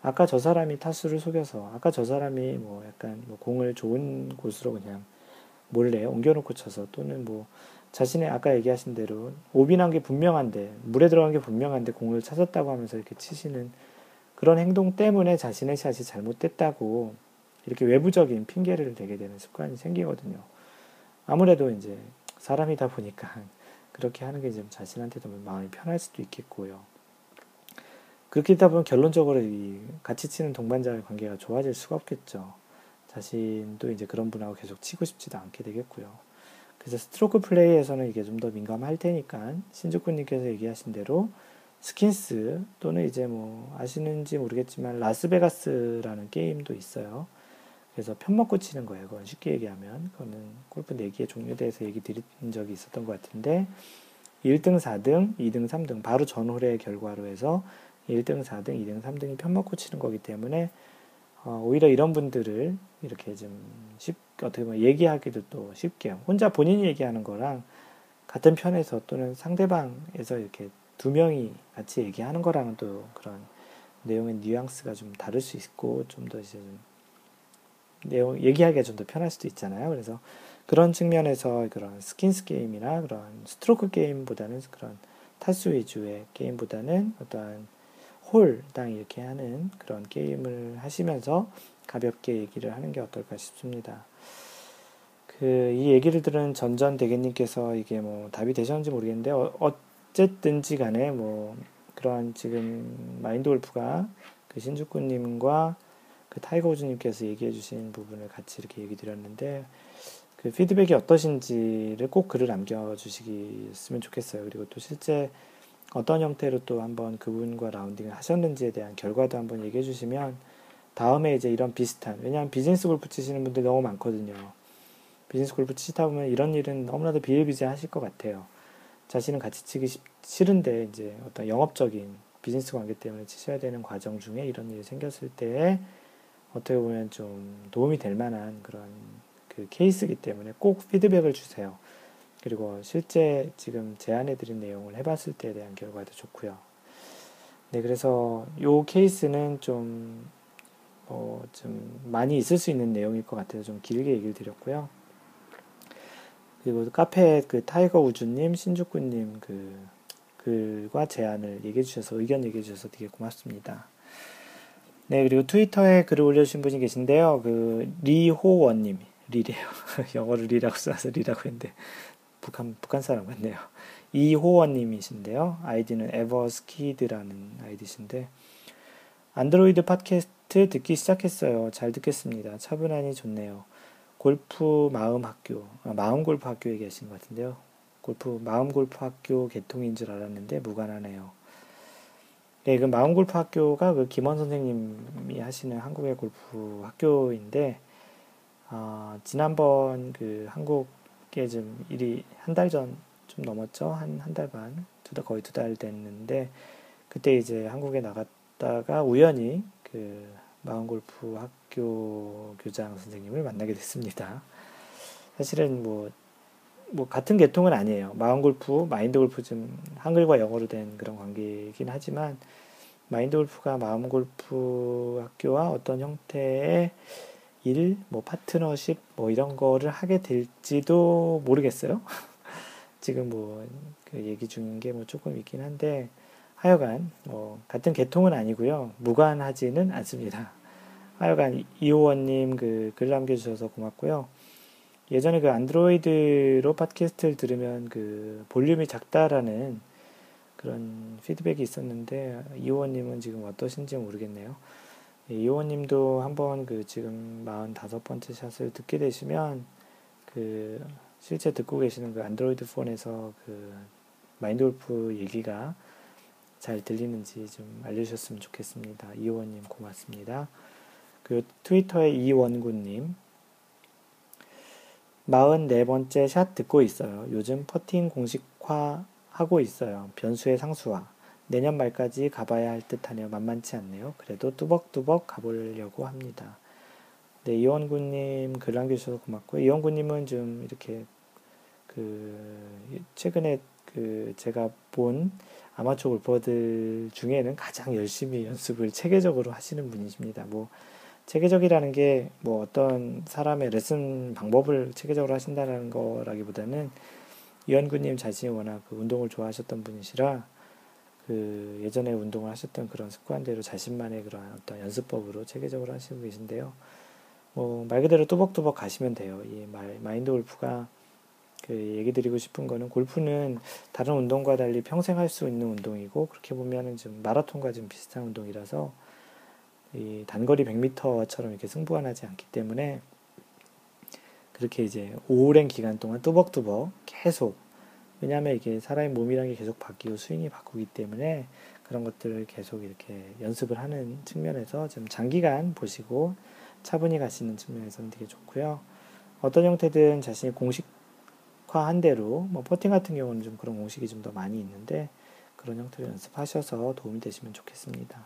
아까 저 사람이 타수를 속여서 아까 저 사람이 뭐 약간 뭐 공을 좋은 곳으로 그냥 몰래 옮겨놓고 쳐서 또는 뭐 자신의 아까 얘기하신 대로 오빈한 게 분명한데 물에 들어간 게 분명한데 공을 찾았다고 하면서 이렇게 치시는 그런 행동 때문에 자신의 샷이 잘못됐다고 이렇게 외부적인 핑계를 대게 되는 습관이 생기거든요. 아무래도 이제 사람이다 보니까 그렇게 하는 게 좀 자신한테도 마음이 편할 수도 있겠고요. 그렇게 되다 보면 결론적으로 이 같이 치는 동반자의 관계가 좋아질 수가 없겠죠. 자신도 이제 그런 분하고 계속 치고 싶지도 않게 되겠고요. 그래서 스트로크 플레이에서는 이게 좀 더 민감할 테니까 신주쿠님께서 얘기하신 대로 skins 또는 이제 뭐 아시는지 모르겠지만 라스베가스라는 게임도 있어요. 그래서 편먹고 치는 거예요. 그건 쉽게 얘기하면. 그거는 골프 내기의 종류에 대해서 얘기 드린 적이 있었던 것 같은데, 1등, 4등, 2등, 3등, 바로 전홀의 결과로 해서 1등, 4등, 2등, 3등이 편먹고 치는 거기 때문에, 어, 오히려 이런 분들을 이렇게 좀 쉽, 어떻게 보면 얘기하기도 또 쉽게, 혼자 본인이 얘기하는 거랑 같은 편에서 또는 상대방에서 이렇게 두 명이 같이 얘기하는 거랑은 또 그런 내용의 뉘앙스가 좀 다를 수 있고, 좀 더 이제 좀 내용 얘기하기가 좀 더 편할 수도 있잖아요. 그래서 그런 측면에서 그런 skins 게임이나 그런 스트로크 게임보다는 그런 타수 위주의 게임보다는 어떠한 홀당 이렇게 하는 그런 게임을 하시면서 가볍게 얘기를 하는 게 어떨까 싶습니다. 그, 이 얘기를 들은 전전 대개님께서 이게 뭐 답이 되셨는지 모르겠는데, 어, 어쨌든지 간에 뭐, 그런 지금 마인드 골프가 그 신주쿠님과 그 타이거 우즈님께서 얘기해 주신 부분을 같이 이렇게 얘기 드렸는데 그 피드백이 어떠신지를 꼭 글을 남겨주시겠으면 좋겠어요. 그리고 또 실제 어떤 형태로 또 한번 그분과 라운딩을 하셨는지에 대한 결과도 한번 얘기해 주시면 다음에 이제 이런 비슷한 왜냐하면 비즈니스 골프 치시는 분들 너무 많거든요. 비즈니스 골프 치다 보면 이런 일은 너무나도 비일비재하실 것 같아요. 자신은 같이 치기 싫은데 이제 어떤 영업적인 비즈니스 관계 때문에 치셔야 되는 과정 중에 이런 일이 생겼을 때 어떻게 보면 좀 도움이 될 만한 그런 그 케이스이기 때문에 꼭 피드백을 주세요. 그리고 실제 지금 제안해드린 내용을 해봤을 때에 대한 결과도 좋고요. 네, 그래서 요 케이스는 좀, 뭐, 좀 많이 있을 수 있는 내용일 것 같아서 좀 길게 얘기를 드렸고요. 그리고 카페 그 타이거 우즈님, 신주꾸님 그, 글과 제안을 얘기해 주셔서, 의견 얘기해 주셔서 되게 고맙습니다. 네, 그리고 트위터에 글을 올려주신 분이 계신데요. 그, 리호원님. 리래요. 영어를 리라고 써서 리라고 했는데, 북한, 북한 사람 같네요. 이호원님이신데요. 아이디는 에버스키드라는 아이디신데, 안드로이드 팟캐스트 듣기 시작했어요. 잘 듣겠습니다. 차분하니 좋네요. 골프 마음 학교, 아, 마음 골프 학교 얘기하신 것 같은데요. 골프 마음 골프 학교 개통인 줄 알았는데 무관하네요. 네, 그 마음 골프 학교가 그 김원 선생님이 하시는 한국의 골프 학교인데 어, 지난번 그 한국 에좀 일이 한 달 전 좀 넘었죠. 한 한 달 반, 두 달, 거의 두 달 됐는데 그때 이제 한국에 나갔다가 우연히 그 마음골프 학교 교장 선생님을 만나게 됐습니다. 사실은 뭐, 뭐 같은 계통은 아니에요. 마음골프, 마인드골프 좀 한글과 영어로 된 그런 관계이긴 하지만 마인드골프가 마음골프 학교와 어떤 형태의 일, 뭐 파트너십 뭐 이런 거를 하게 될지도 모르겠어요. 지금 뭐 그 얘기 중인 게 뭐 조금 있긴 한데 하여간 뭐 같은 계통은 아니고요. 무관하지는 않습니다. 하여간 이호원님 그 글 남겨주셔서 고맙고요. 예전에 그 안드로이드로 팟캐스트를 들으면 그 볼륨이 작다라는 그런 피드백이 있었는데 이호원님은 지금 어떠신지 모르겠네요. 예, 이호원님도 한번 그 지금 45번째 샷을 듣게 되시면 그 실제 듣고 계시는 그 안드로이드 폰에서 그 마인드 골프 얘기가 잘 들리는지 좀 알려주셨으면 좋겠습니다. 이호원님 고맙습니다. 그 트위터의 이원구님 44번째 샷 듣고 있어요. 요즘 퍼팅 공식화 하고 있어요. 변수의 상수화. 내년 말까지 가봐야 할 듯하네요. 만만치 않네요. 그래도 뚜벅뚜벅 가보려고 합니다. 네, 이원구님 글 남겨주셔서 고맙고요. 이원구님은 좀 이렇게 그 최근에 그 제가 본 아마추어 골퍼들 중에는 가장 열심히 연습을 체계적으로 하시는 분이십니다. 뭐 체계적이라는 게 뭐 어떤 사람의 레슨 방법을 체계적으로 하신다는 거라기보다는 이원구님 자신이 워낙 그 운동을 좋아하셨던 분이시라 그 예전에 운동을 하셨던 그런 습관대로 자신만의 그런 어떤 연습법으로 체계적으로 하시고 계신데요. 뭐 말 그대로 뚜벅뚜벅 가시면 돼요. 이 말, 마인드 골프가 그 얘기 드리고 싶은 거는 골프는 다른 운동과 달리 평생 할 수 있는 운동이고 그렇게 보면은 좀 마라톤과 좀 비슷한 운동이라서 이 단거리 100m처럼 이렇게 승부가 나지 않기 때문에 그렇게 이제 오랜 기간 동안 뚜벅뚜벅 계속 왜냐하면 이게 사람의 몸이라는 게 계속 바뀌고 스윙이 바꾸기 때문에 그런 것들을 계속 이렇게 연습을 하는 측면에서 좀 장기간 보시고 차분히 가시는 측면에서는 되게 좋고요. 어떤 형태든 자신이 공식화한 대로 뭐 퍼팅 같은 경우는 좀 그런 공식이 좀 더 많이 있는데 그런 형태로 연습하셔서 도움이 되시면 좋겠습니다.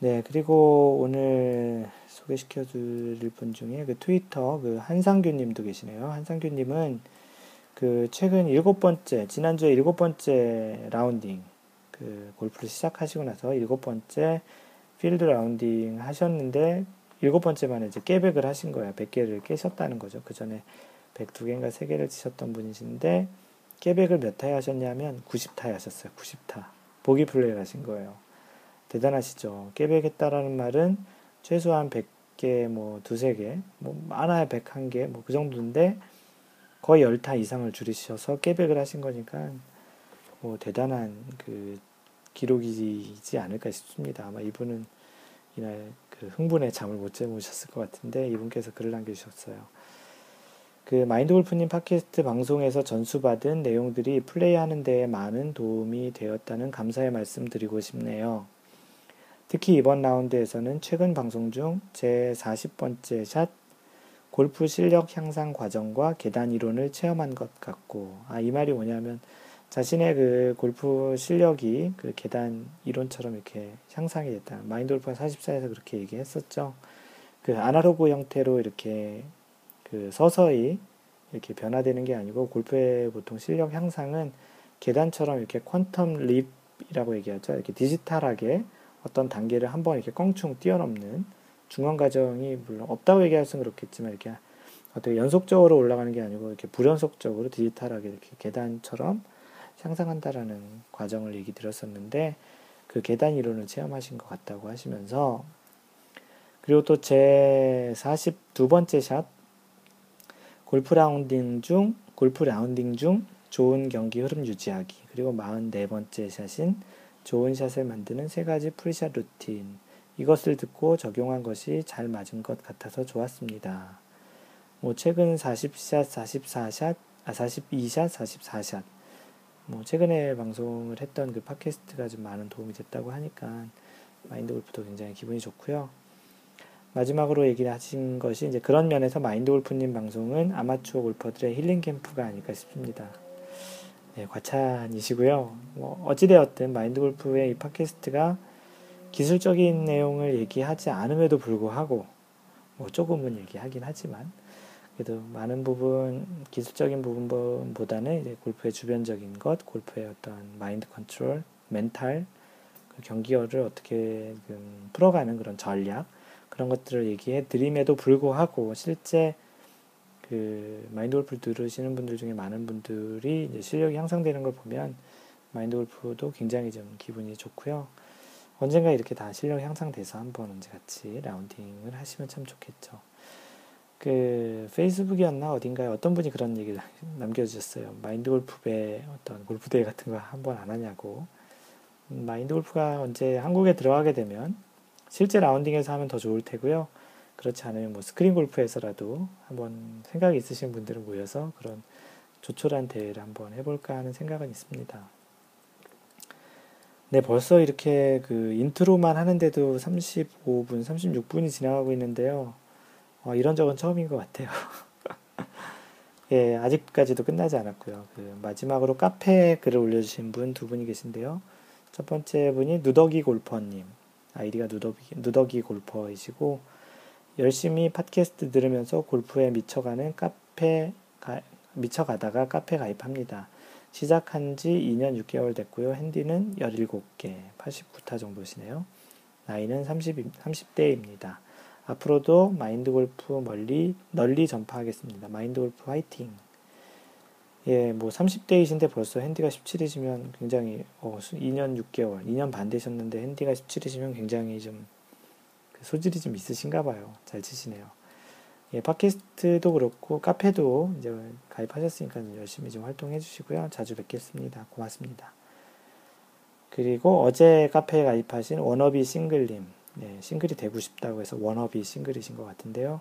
네, 그리고 오늘 소개시켜 드릴 분 중에 그 트위터 그 한상규 님도 계시네요. 한상규 님은 그 최근 일곱 번째, 지난주에 일곱 번째 라운딩, 그 골프를 시작하시고 나서 일곱 번째 필드 라운딩 하셨는데 일곱 번째 만에 이제 깨백을 하신 거예요. 100개를 깨셨다는 거죠. 그 전에 102개인가 3개를 치셨던 분이신데 깨백을 몇 타에 하셨냐면 90타에 하셨어요. 90타. 보기 플레이를 하신 거예요. 대단하시죠. 깨백했다라는 말은 최소한 100개, 뭐 두세 개, 뭐 많아야 101개, 뭐 그 정도인데 거의 10타 이상을 줄이셔서 깨백을 하신 거니까 뭐 대단한 그 기록이지 않을까 싶습니다. 아마 이분은 이날 그 흥분에 잠을 못 주무셨을 것 같은데 이분께서 글을 남겨주셨어요. 그 마인드 골프님 팟캐스트 방송에서 전수받은 내용들이 플레이하는 데에 많은 도움이 되었다는 감사의 말씀 드리고 싶네요. 특히 이번 라운드에서는 최근 방송 중 제 40번째 샷 골프 실력 향상 과정과 계단 이론을 체험한 것 같고, 아, 이 말이 뭐냐면, 자신의 그 골프 실력이 그 계단 이론처럼 이렇게 향상이 됐다. 마인드 골프가 44에서 그렇게 얘기했었죠. 그 아날로그 형태로 이렇게 그 서서히 이렇게 변화되는 게 아니고 골프의 보통 실력 향상은 계단처럼 이렇게 퀀텀 립이라고 얘기하죠. 이렇게 디지털하게 어떤 단계를 한번 이렇게 껑충 뛰어넘는 중간 과정이 물론 없다고 얘기할 수는 그렇겠지만 이렇게 어떻게 연속적으로 올라가는 게 아니고 이렇게 불연속적으로 디지털하게 이렇게 계단처럼 향상한다라는 과정을 얘기 드렸었는데 그 계단 이론을 체험하신 것 같다고 하시면서 그리고 또 제 42번째 샷 골프 라운딩 중 골프 라운딩 중 좋은 경기 흐름 유지하기 그리고 44번째 샷인 좋은 샷을 만드는 세 가지 pre-shot routine 이것을 듣고 적용한 것이 잘 맞은 것 같아서 좋았습니다. 뭐 최근 40샷, 44샷 아 42샷, 44샷. 뭐 최근에 방송을 했던 그 팟캐스트가 좀 많은 도움이 됐다고 하니까 마인드 골프도 굉장히 기분이 좋고요. 마지막으로 얘기를 하신 것이 이제 그런 면에서 마인드 골프님 방송은 아마추어 골퍼들의 힐링 캠프가 아닐까 싶습니다. 네, 과찬이시고요. 뭐 어찌되었든 마인드 골프의 이 팟캐스트가 기술적인 내용을 얘기하지 않음에도 불구하고 뭐 조금은 얘기하긴 하지만 그래도 많은 부분 기술적인 부분보다는 이제 골프의 주변적인 것, 골프의 어떤 마인드 컨트롤, 멘탈, 그 경기를 어떻게 풀어가는 그런 전략 그런 것들을 얘기해 드림에도 불구하고 실제 그 마인드 골프를 들으시는 분들 중에 많은 분들이 실력이 향상되는 걸 보면 마인드 골프도 굉장히 좀 기분이 좋고요. 언젠가 이렇게 다 실력 향상돼서 한번 언제 같이 라운딩을 하시면 참 좋겠죠. 그 페이스북이었나 어딘가에 어떤 분이 그런 얘기를 남겨주셨어요. 마인드 골프배 어떤 골프 대회 같은 거 한번 안 하냐고. 음, 마인드 골프가 언제 한국에 들어가게 되면 실제 라운딩에서 하면 더 좋을 테고요. 그렇지 않으면 뭐 스크린 골프에서라도 한번 생각이 있으신 분들은 모여서 그런 조촐한 대회를 한번 해볼까 하는 생각은 있습니다. 네, 벌써 이렇게 그 인트로만 하는데도 35분, 36분이 지나가고 있는데요. 어, 이런 적은 처음인 것 같아요. 예, 아직까지도 끝나지 않았고요. 그 마지막으로 카페 글을 올려주신 분 두 분이 계신데요. 첫 번째 분이 누더기 골퍼님. 아이디가 누더기, 누더기 골퍼이시고, 열심히 팟캐스트 들으면서 골프에 미쳐가는 카페, 가, 미쳐가다가 카페 가입합니다. 시작한 지 2년 6개월 됐고요. 핸디는 17개, 89타 정도시네요. 나이는 30, 30대입니다. 앞으로도 마인드 골프 멀리, 널리 전파하겠습니다. 마인드 골프 화이팅! 예, 뭐 30대이신데 벌써 핸디가 17이시면 굉장히, 어, 2년 6개월, 2년 반 되셨는데 핸디가 17이시면 굉장히 좀그 소질이 좀 있으신가 봐요. 잘 치시네요. 예, 팟캐스트도 그렇고 카페도 이제 가입하셨으니까 열심히 좀 활동해 주시고요. 자주 뵙겠습니다. 고맙습니다. 그리고 어제 카페에 가입하신 워너비 싱글님, 네, 싱글이 되고 싶다고 해서 워너비 싱글이신 것 같은데요.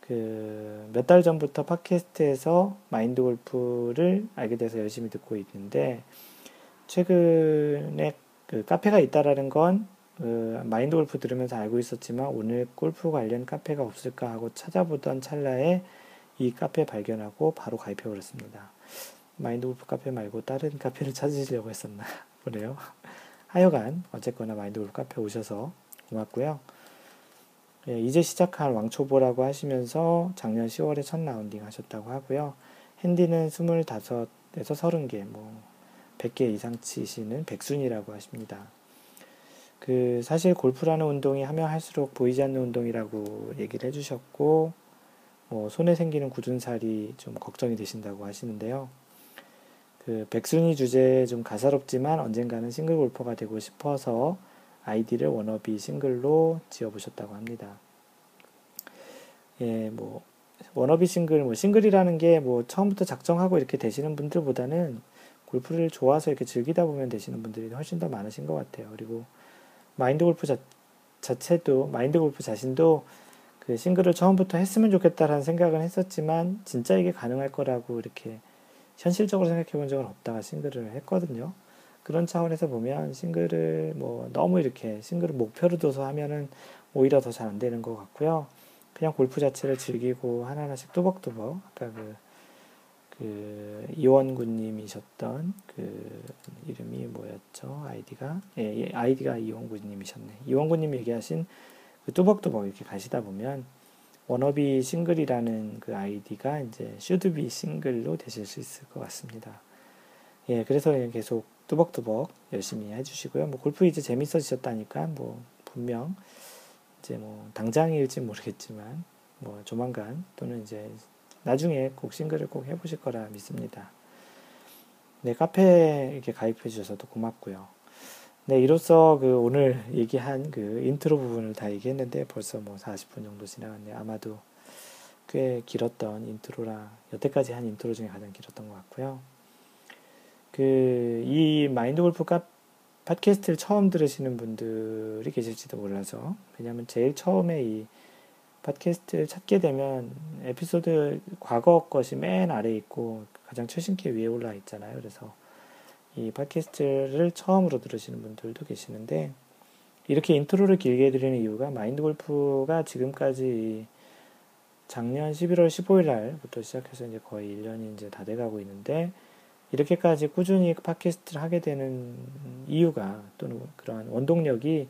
그 몇 달 전부터 팟캐스트에서 마인드 골프를 알게 돼서 열심히 듣고 있는데 최근에 그 카페가 있다라는 건 그 마인드 골프 들으면서 알고 있었지만 오늘 골프 관련 카페가 없을까 하고 찾아보던 찰나에 이 카페 발견하고 바로 가입해 버렸습니다. 마인드 골프 카페 말고 다른 카페를 찾으시려고 했었나 보네요. 하여간 어쨌거나 마인드 골프 카페 오셔서 고맙고요. 예, 이제 시작한 왕초보라고 하시면서 작년 10월에 첫 라운딩 하셨다고 하고요. 핸디는 25에서 30개, 뭐 100개 이상 치시는 백순이라고 하십니다. 그 사실 골프라는 운동이 하면 할수록 보이지 않는 운동이라고 얘기를 해주셨고 뭐 손에 생기는 굳은 살이 좀 걱정이 되신다고 하시는데요. 그 백순이 주제 좀 가소롭지만 언젠가는 싱글 골퍼가 되고 싶어서 아이디를 wannabe single로 지어보셨다고 합니다. 예, 뭐 wannabe single, 뭐 싱글이라는 게 뭐 처음부터 작정하고 이렇게 되시는 분들보다는 골프를 좋아서 이렇게 즐기다 보면 되시는 분들이 훨씬 더 많으신 것 같아요. 그리고 마인드 골프 자, 자체도 마인드 골프 자신도 그 싱글을 처음부터 했으면 좋겠다라는 생각은 했었지만 진짜 이게 가능할 거라고 이렇게 현실적으로 생각해 본 적은 없다가 싱글을 했거든요. 그런 차원에서 보면 싱글을 뭐 너무 이렇게 싱글을 목표로 둬서 하면은 오히려 더 잘 안 되는 것 같고요. 그냥 골프 자체를 즐기고 하나하나씩 뚜벅뚜벅 아까 그, 그 이원구님이셨던 그 이름이 뭐였죠? 아이디가 예, 예 아이디가 이원구님이셨네. 이원구님 얘기하신 그 뚜벅뚜벅 이렇게 가시다 보면 wannabe single이라는 그 아이디가 이제 should be single로 되실 수 있을 것 같습니다. 예, 그래서 계속 뚜벅뚜벅 열심히 해주시고요. 뭐 골프 이제 재밌어지셨다니까 뭐 분명 이제 뭐 당장일지 모르겠지만 뭐 조만간 또는 이제 나중에 꼭 싱글을 꼭 해보실 거라 믿습니다. 네 카페 이렇게 가입해 주셔서도 고맙고요. 네 이로써 그 오늘 얘기한 그 인트로 부분을 다 얘기했는데 벌써 뭐 40분 정도 지나갔네요. 아마도 꽤 길었던 인트로라 여태까지 한 인트로 중에 가장 길었던 것 같고요. 그, 이 마인드 골프 카 팟캐스트를 처음 들으시는 분들이 계실지도 몰라서, 왜냐면 제일 처음에 이 팟캐스트를 찾게 되면 에피소드 과거 것이 맨 아래에 있고 가장 최신 게 위에 올라 있잖아요. 그래서 이 팟캐스트를 처음으로 들으시는 분들도 계시는데 이렇게 인트로를 길게 해드리는 이유가 마인드 골프가 지금까지 작년 11월 15일 날부터 시작해서 이제 거의 1년이 이제 다 돼가고 있는데 이렇게까지 꾸준히 팟캐스트를 하게 되는 이유가 또는 그러한 원동력이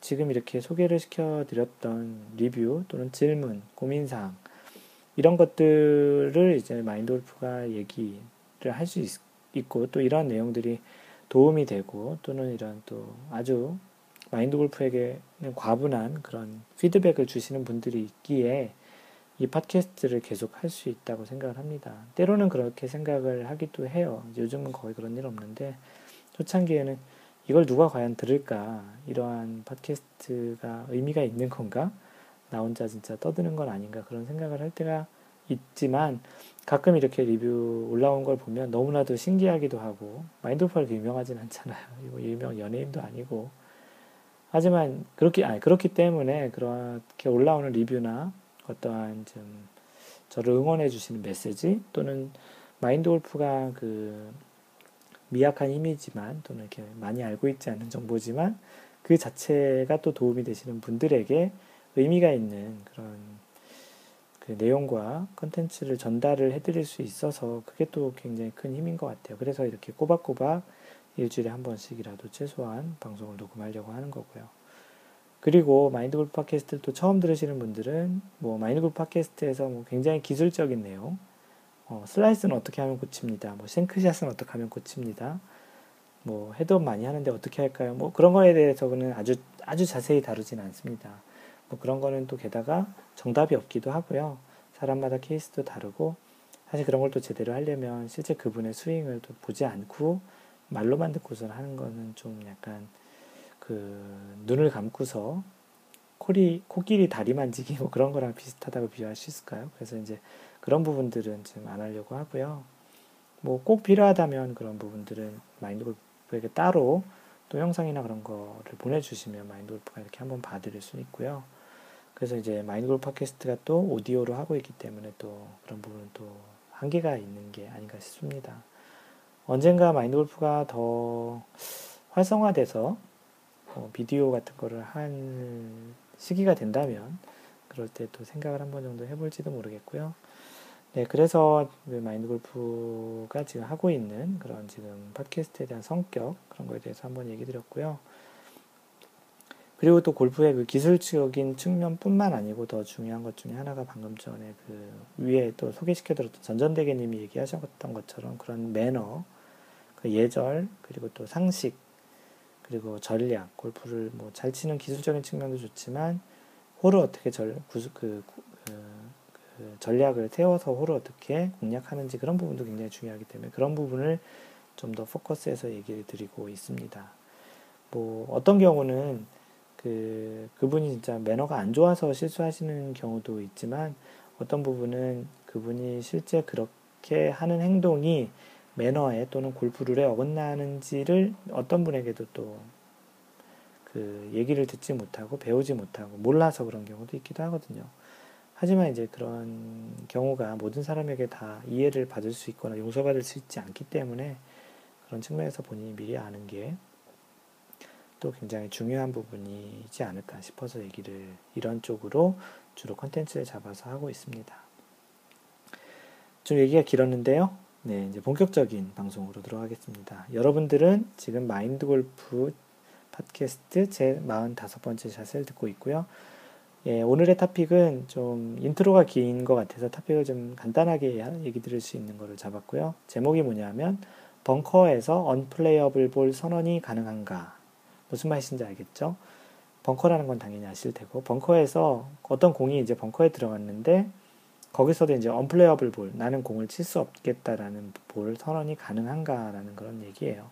지금 이렇게 소개를 시켜드렸던 리뷰 또는 질문, 고민사항 이런 것들을 이제 마인드 골프가 얘기를 할 수 있고 또 이런 내용들이 도움이 되고 또는 이런 또 아주 마인드 골프에게는 과분한 그런 피드백을 주시는 분들이 있기에 이 팟캐스트를 계속 할 수 있다고 생각을 합니다. 때로는 그렇게 생각을 하기도 해요. 요즘은 거의 그런 일 없는데 초창기에는 이걸 누가 과연 들을까? 이러한 팟캐스트가 의미가 있는 건가? 나 혼자 진짜 떠드는 건 아닌가? 그런 생각을 할 때가 있지만 가끔 이렇게 리뷰 올라온 걸 보면 너무나도 신기하기도 하고 마인드풀 유명하진 않잖아요. 유명 연예인도 아니고 하지만 그렇게 아니 그렇기 때문에 그렇게 올라오는 리뷰나 어떠한 좀 저를 응원해 주시는 메시지 또는 마인드 골프가 그 미약한 힘이지만 또는 이렇게 많이 알고 있지 않은 정보지만 그 자체가 또 도움이 되시는 분들에게 의미가 있는 그런 그 내용과 컨텐츠를 전달을 해드릴 수 있어서 그게 또 굉장히 큰 힘인 것 같아요. 그래서 이렇게 꼬박꼬박 일주일에 한 번씩이라도 최소한 방송을 녹음하려고 하는 거고요. 그리고 마인드골프 팟캐스트를 또 처음 들으시는 분들은 뭐 마인드골프 팟캐스트에서 뭐 굉장히 기술적인 내용, 어, 슬라이스는 어떻게 하면 고칩니까. 뭐 생크샷은 어떻게 하면 고칩니까. 뭐 헤드업 많이 하는데 어떻게 할까요? 뭐 그런 거에 대해서는 아주 아주 자세히 다루진 않습니다. 뭐 그런 거는 또 게다가 정답이 없기도 하고요. 사람마다 케이스도 다르고 사실 그런 걸 또 제대로 하려면 실제 그분의 스윙을 또 보지 않고 말로만 듣고서 하는 거는 좀 약간 그 눈을 감고서 코리 코끼리 다리 만지기 뭐 그런 거랑 비슷하다고 비유할 수 있을까요? 그래서 이제 그런 부분들은 좀안 하려고 하고요. 뭐 꼭 필요하다면 그런 부분들은 마인드 골프에게 따로 또 영상이나 그런 거를 보내주시면 마인드 골프가 이렇게 한번 봐드릴 수 있고요. 그래서 이제 마인드 골프 팟캐스트가 또 오디오로 하고 있기 때문에 또 그런 부분은 또 한계가 있는 게 아닌가 싶습니다. 언젠가 마인드 골프가 더 활성화돼서 어, 비디오 같은 거를 한 시기가 된다면 그럴 때 또 생각을 한 번 정도 해볼지도 모르겠고요. 네, 그래서 그 마인드 골프가 지금 하고 있는 그런 지금 팟캐스트에 대한 성격 그런 거에 대해서 한번 얘기 드렸고요. 그리고 또 골프의 그 기술적인 측면뿐만 아니고 더 중요한 것 중에 하나가 방금 전에 그 위에 또 소개시켜드렸던 전전대계님이 얘기하셨던 것처럼 그런 매너, 그 예절, 그리고 또 상식, 그리고 전략, 골프를 뭐 잘 치는 기술적인 측면도 좋지만 홀을 어떻게 절, 구수, 그, 그, 그 전략을 세워서 홀을 어떻게 공략하는지 그런 부분도 굉장히 중요하기 때문에 그런 부분을 좀 더 포커스해서 얘기를 드리고 있습니다. 뭐 어떤 경우는 그 그분이 진짜 매너가 안 좋아서 실수하시는 경우도 있지만 어떤 부분은 그분이 실제 그렇게 하는 행동이 매너에 또는 골프 룰에 어긋나는지를 어떤 분에게도 또 그 얘기를 듣지 못하고 배우지 못하고 몰라서 그런 경우도 있기도 하거든요. 하지만 이제 그런 경우가 모든 사람에게 다 이해를 받을 수 있거나 용서받을 수 있지 않기 때문에 그런 측면에서 본인이 미리 아는 게 또 굉장히 중요한 부분이지 않을까 싶어서 얘기를 이런 쪽으로 주로 컨텐츠를 잡아서 하고 있습니다. 좀 얘기가 길었는데요. 네, 이제 본격적인 방송으로 들어가겠습니다. 여러분들은 지금 마인드 골프 팟캐스트 제 45번째 샷을 듣고 있고요. 예, 오늘의 토픽은 좀 인트로가 긴 것 같아서 토픽을 좀 간단하게 얘기 드릴 수 있는 거를 잡았고요. 제목이 뭐냐면 벙커에서 언플레이어블 볼 선언이 가능한가? 무슨 말인지 알겠죠? 벙커라는 건 당연히 아실 테고 벙커에서 어떤 공이 이제 벙커에 들어갔는데 거기서도 이제 언플레이어블 볼, 나는 공을 칠 수 없겠다라는 볼 선언이 가능한가라는 그런 얘기예요.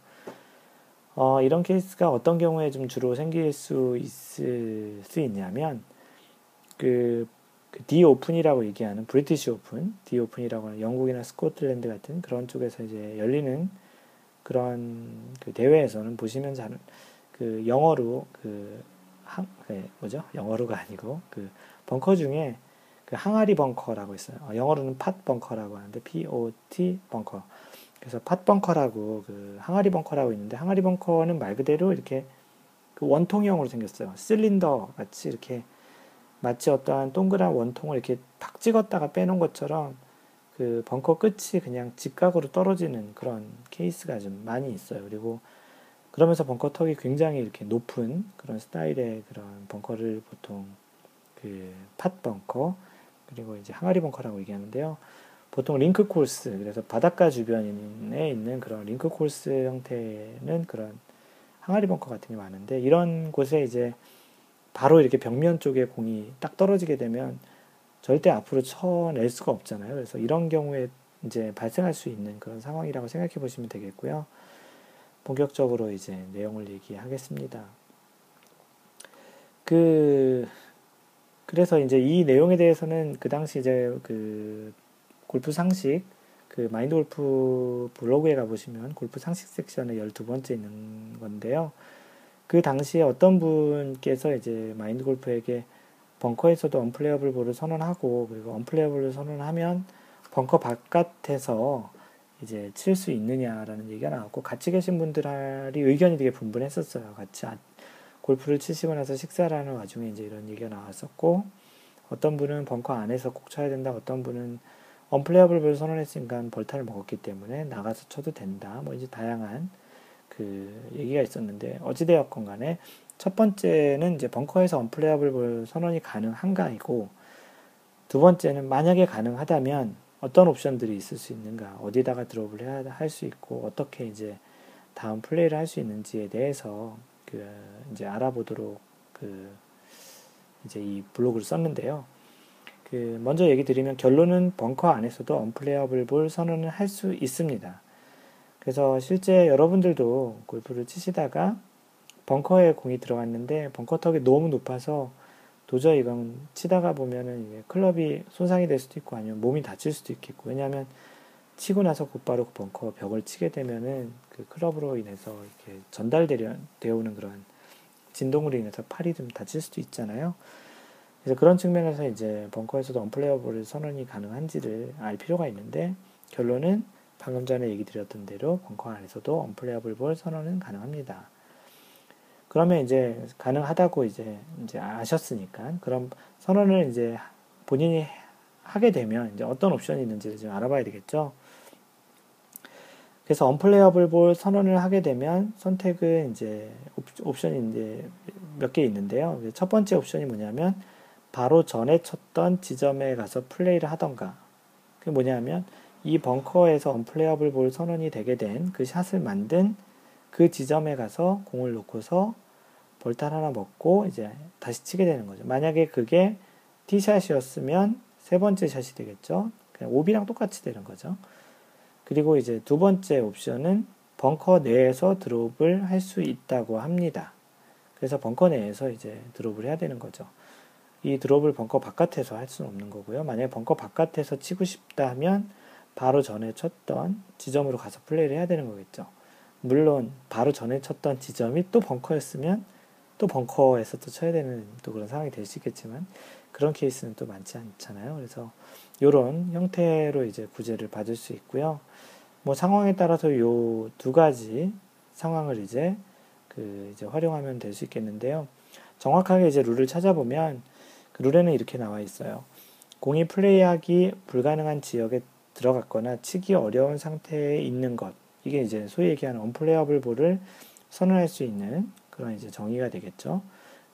어, 이런 케이스가 어떤 경우에 좀 주로 생길 수 있을 수 있냐면 그, 그 디 오픈이라고 얘기하는 브리티시 오픈, 디 오픈이라고 하는 영국이나 스코틀랜드 같은 그런 쪽에서 이제 열리는 그런 그 대회에서는 보시면 잘 그 영어로 그 한, 네, 뭐죠? 영어로가 아니고 그 벙커 중에 그 항아리 벙커라고 있어요. 어, 영어로는 pot 벙커라고 하는데 POT 벙커. 그래서 pot 벙커라고 그 항아리 벙커라고 있는데 항아리 벙커는 말 그대로 이렇게 그 원통형으로 생겼어요. 실린더 같이 이렇게 마치 어떠한 동그란 원통을 이렇게 팍 찍었다가 빼놓은 것처럼 그 벙커 끝이 그냥 직각으로 떨어지는 그런 케이스가 좀 많이 있어요. 그리고 그러면서 벙커 턱이 굉장히 이렇게 높은 그런 스타일의 그런 벙커를 보통 그 pot 벙커 그리고 이제 항아리 벙커라고 얘기하는데요. 보통 링크 코스 그래서 바닷가 주변에 있는 그런 링크 코스 형태는 그런 항아리 벙커 같은 게 많은데 이런 곳에 이제 바로 이렇게 벽면 쪽에 공이 딱 떨어지게 되면 절대 앞으로 쳐낼 수가 없잖아요. 그래서 이런 경우에 이제 발생할 수 있는 그런 상황이라고 생각해 보시면 되겠고요. 본격적으로 이제 내용을 얘기하겠습니다. 그, 그래서 이제 이 내용에 대해서는 그 당시 이제 그 골프 상식, 그 마인드 골프 블로그에 가보시면 골프 상식 섹션에 12번째 있는 건데요. 그 당시에 어떤 분께서 이제 마인드 골프에게 벙커에서도 언플레이어블 볼을 선언하고 그리고 언플레이어블을 선언하면 벙커 바깥에서 이제 칠 수 있느냐라는 얘기가 나왔고 같이 계신 분들이 의견이 되게 분분했었어요. 같이 골프를 치시고 나서 식사를 하는 와중에 이제 이런 얘기가 나왔었고 어떤 분은 벙커 안에서 꼭 쳐야 된다. 어떤 분은 언플레이어블 볼 선언했으니까 벌타를 먹었기 때문에 나가서 쳐도 된다. 뭐 이제 다양한 그 얘기가 있었는데 어찌되었건 간에 첫 번째는 이제 벙커에서 언플레이어블 볼 선언이 가능한가이고 두 번째는 만약에 가능하다면 어떤 옵션들이 있을 수 있는가 어디다가 드롭을 할 수 있고 어떻게 이제 다음 플레이를 할 수 있는지에 대해서 그 이제 알아보도록 그 이제 이 블로그를 썼는데요. 그 먼저 얘기 드리면 결론은 벙커 안에서도 언플레이어블 볼 선언을 할 수 있습니다. 그래서 실제 여러분들도 골프를 치시다가 벙커에 공이 들어갔는데 벙커 턱이 너무 높아서 도저히 이건 치다가 보면은 클럽이 손상이 될 수도 있고 아니면 몸이 다칠 수도 있겠고 왜냐하면 치고 나서 곧바로 그 벙커 벽을 치게 되면은 그 클럽으로 인해서 이렇게 전달되어 오는 그런 진동으로 인해서 팔이 좀 다칠 수도 있잖아요. 그래서 그런 측면에서 이제 벙커에서도 언플레이어블 선언이 가능한지를 알 필요가 있는데 결론은 방금 전에 얘기 드렸던 대로 벙커 안에서도 언플레이어블 볼 선언은 가능합니다. 그러면 이제 가능하다고 이제 이제 아셨으니까 그럼 선언을 이제 본인이 하게 되면 이제 어떤 옵션이 있는지를 좀 알아봐야 되겠죠. 그래서 언플레이어블 볼 선언을 하게 되면 선택은 이제 옵션이 이제 몇 개 있는데요. 첫 번째 옵션이 뭐냐면 바로 전에 쳤던 지점에 가서 플레이를 하던가. 그게 뭐냐면 이 벙커에서 언플레이어블 볼 선언이 되게 된 그 샷을 만든 그 지점에 가서 공을 놓고서 볼탈 하나 먹고 이제 다시 치게 되는 거죠. 만약에 그게 티샷이었으면 세 번째 샷이 되겠죠. 그냥 오비랑 똑같이 되는 거죠. 그리고 이제 두 번째 옵션은 벙커 내에서 드롭을 할 수 있다고 합니다. 그래서 벙커 내에서 이제 드롭을 해야 되는 거죠. 이 드롭을 벙커 바깥에서 할 수는 없는 거고요. 만약에 벙커 바깥에서 치고 싶다 하면 바로 전에 쳤던 지점으로 가서 플레이를 해야 되는 거겠죠. 물론 바로 전에 쳤던 지점이 또 벙커였으면 또 벙커에서 또 쳐야 되는 또 그런 상황이 될 수 있겠지만 그런 케이스는 또 많지 않잖아요. 그래서 이런 형태로 이제 구제를 받을 수 있고요. 뭐 상황에 따라서 요 두 가지 상황을 이제 그 이제 활용하면 될 수 있겠는데요. 정확하게 이제 룰을 찾아보면 그 룰에는 이렇게 나와 있어요. 공이 플레이하기 불가능한 지역에 들어갔거나 치기 어려운 상태에 있는 것. 이게 이제 소위 얘기하는 언플레이어블 볼을 선언할 수 있는 그런 이제 정의가 되겠죠.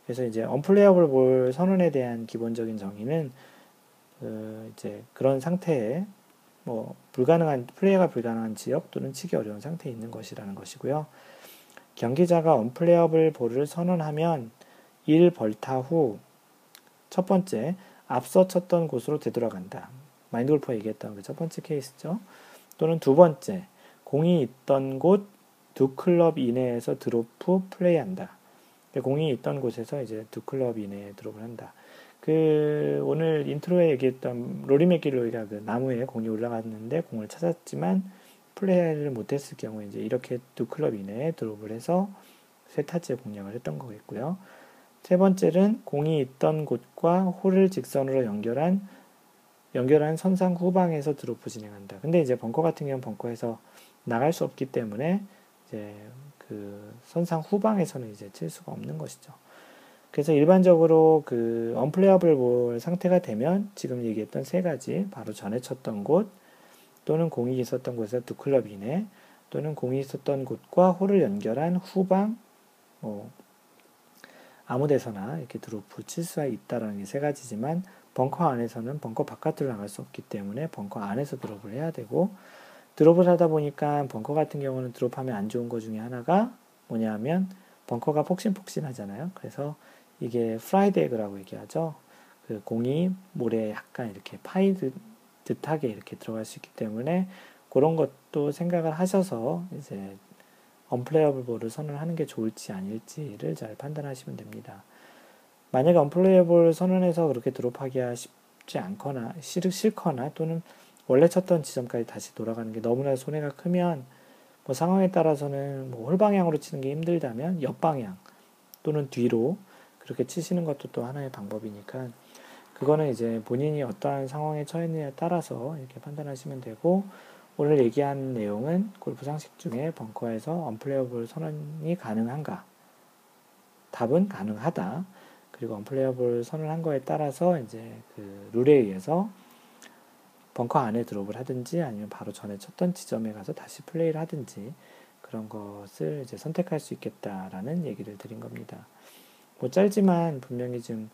그래서 이제 언플레이어블 볼 선언에 대한 기본적인 정의는 그 이제 그런 상태에 뭐 불가능한 플레이가 불가능한 지역 또는 치기 어려운 상태에 있는 것이라는 것이고요. 경기자가 언플레이어블 볼을 선언하면 1 벌타 후 첫 번째 앞서 쳤던 곳으로 되돌아간다. 마인드 골프가 얘기했던 그 첫 번째 케이스죠. 또는 두 번째 공이 있던 곳 두 클럽 이내에서 드롭 후 플레이한다. 공이 있던 곳에서 이제 두 클럽 이내에 드롭을 한다. 그 오늘 인트로에 얘기했던 로리 맥길로이가 그 나무에 공이 올라갔는데 공을 찾았지만 플레이를 못했을 경우에 이제 이렇게 두 클럽 이내에 드롭을 해서 세 타째 공략을 했던 거겠고요. 세 번째는 공이 있던 곳과 홀을 직선으로 연결한 연결한 선상 후방에서 드롭 후 진행한다. 근데 이제 벙커 같은 경우는 벙커에서 나갈 수 없기 때문에 이제 그 선상 후방에서는 이제 칠 수가 없는 것이죠. 그래서 일반적으로 그 언플레이어블 볼 상태가 되면 지금 얘기했던 세 가지 바로 전에 쳤던 곳 또는 공이 있었던 곳에서 두 클럽 이내 또는 공이 있었던 곳과 홀을 연결한 후방 뭐 아무 데서나 이렇게 드롭 후 칠 수가 있다라는 게 세 가지지만 벙커 안에서는 벙커 바깥으로 나갈 수 없기 때문에 벙커 안에서 드롭을 해야 되고 드롭을 하다 보니까 벙커 같은 경우는 드롭하면 안 좋은 것 중에 하나가 뭐냐면 벙커가 폭신폭신하잖아요. 그래서 이게 fried egg라고 얘기하죠. 그 공이 모래에 약간 이렇게 파이듯 듯하게 이렇게 들어갈 수 있기 때문에 그런 것도 생각을 하셔서 이제 언플레이어블 볼을 선언하는 게 좋을지 아닐지를 잘 판단하시면 됩니다. 만약에 언플레이어블 선언해서 그렇게 드롭하기가 쉽지 않거나 싫, 싫거나 또는 원래 쳤던 지점까지 다시 돌아가는 게 너무나 손해가 크면 뭐 상황에 따라서는 뭐 홀방향으로 치는 게 힘들다면 옆방향 또는 뒤로 그렇게 치시는 것도 또 하나의 방법이니까 그거는 이제 본인이 어떠한 상황에 처했느냐에 따라서 이렇게 판단하시면 되고 오늘 얘기한 내용은 골프 상식 중에 벙커에서 언플레이어블 선언이 가능한가? 답은 가능하다. 그리고 언플레이어블 선언한 거에 따라서 이제 그 룰에 의해서 벙커 안에 드롭을 하든지 아니면 바로 전에 쳤던 지점에 가서 다시 플레이를 하든지 그런 것을 이제 선택할 수 있겠다라는 얘기를 드린 겁니다. 뭐 짧지만 분명히 좀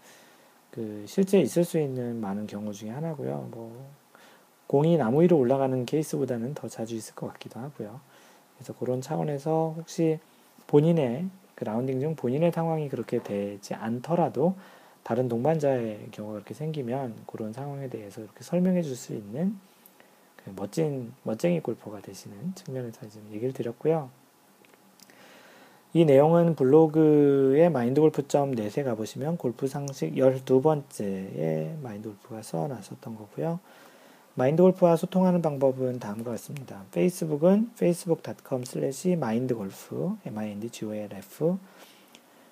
그 실제 있을 수 있는 많은 경우 중에 하나고요. 뭐 공이 나무 위로 올라가는 케이스보다는 더 자주 있을 것 같기도 하고요. 그래서 그런 차원에서 혹시 본인의 그 라운딩 중 본인의 상황이 그렇게 되지 않더라도 다른 동반자의 경우가 그렇게 생기면 그런 상황에 대해서 이렇게 설명해 줄 수 있는 그 멋진 멋쟁이 골퍼가 되시는 측면에서 지금 얘기를 드렸고요. 이 내용은 블로그에 마인드골프.net에 가보시면 골프 상식 12번째에 마인드골프가 써놨었던 거고요. 마인드골프와 소통하는 방법은 다음과 같습니다. 페이스북은 facebook.com slash mindgolf, m-i-n-d-g-o-l-f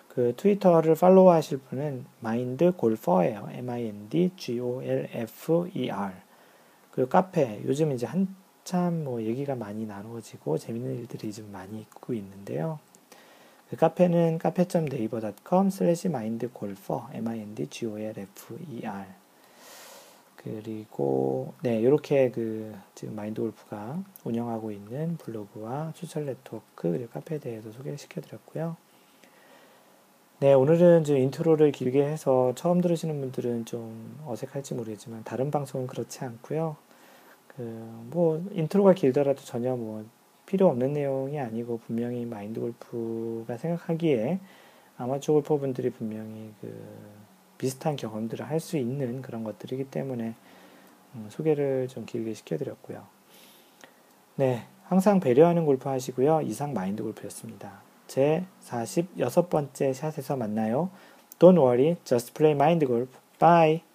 그 트위터를 팔로우 하실 분은 mindgolfer예요. m-i-n-d-g-o-l-f-e-r 그리고 카페, 요즘 이제 한참 뭐 얘기가 많이 나누어지고 재밌는 일들이 좀 많이 있고 있는데요. 그 카페는 cafe.naver.com slash mindgolfer, m-i-n-d-g-o-l-f-e-r 그리고 네 이렇게 그 지금 마인드 골프가 운영하고 있는 블로그와 소셜 네트워크 그리고 카페에 대해서 소개를 시켜드렸고요. 네 오늘은 좀 인트로를 길게 해서 처음 들으시는 분들은 좀 어색할지 모르겠지만 다른 방송은 그렇지 않고요. 그 뭐 인트로가 길더라도 전혀 뭐 필요 없는 내용이 아니고 분명히 마인드 골프가 생각하기에 아마추어 골퍼분들이 분명히 그 비슷한 경험들을 할 수 있는 그런 것들이기 때문에 음, 소개를 좀 길게 시켜드렸고요. 네, 항상 배려하는 골프 하시고요. 이상 마인드 골프였습니다. 제 46번째 샷에서 만나요. Don't worry, just play mind golf. Bye.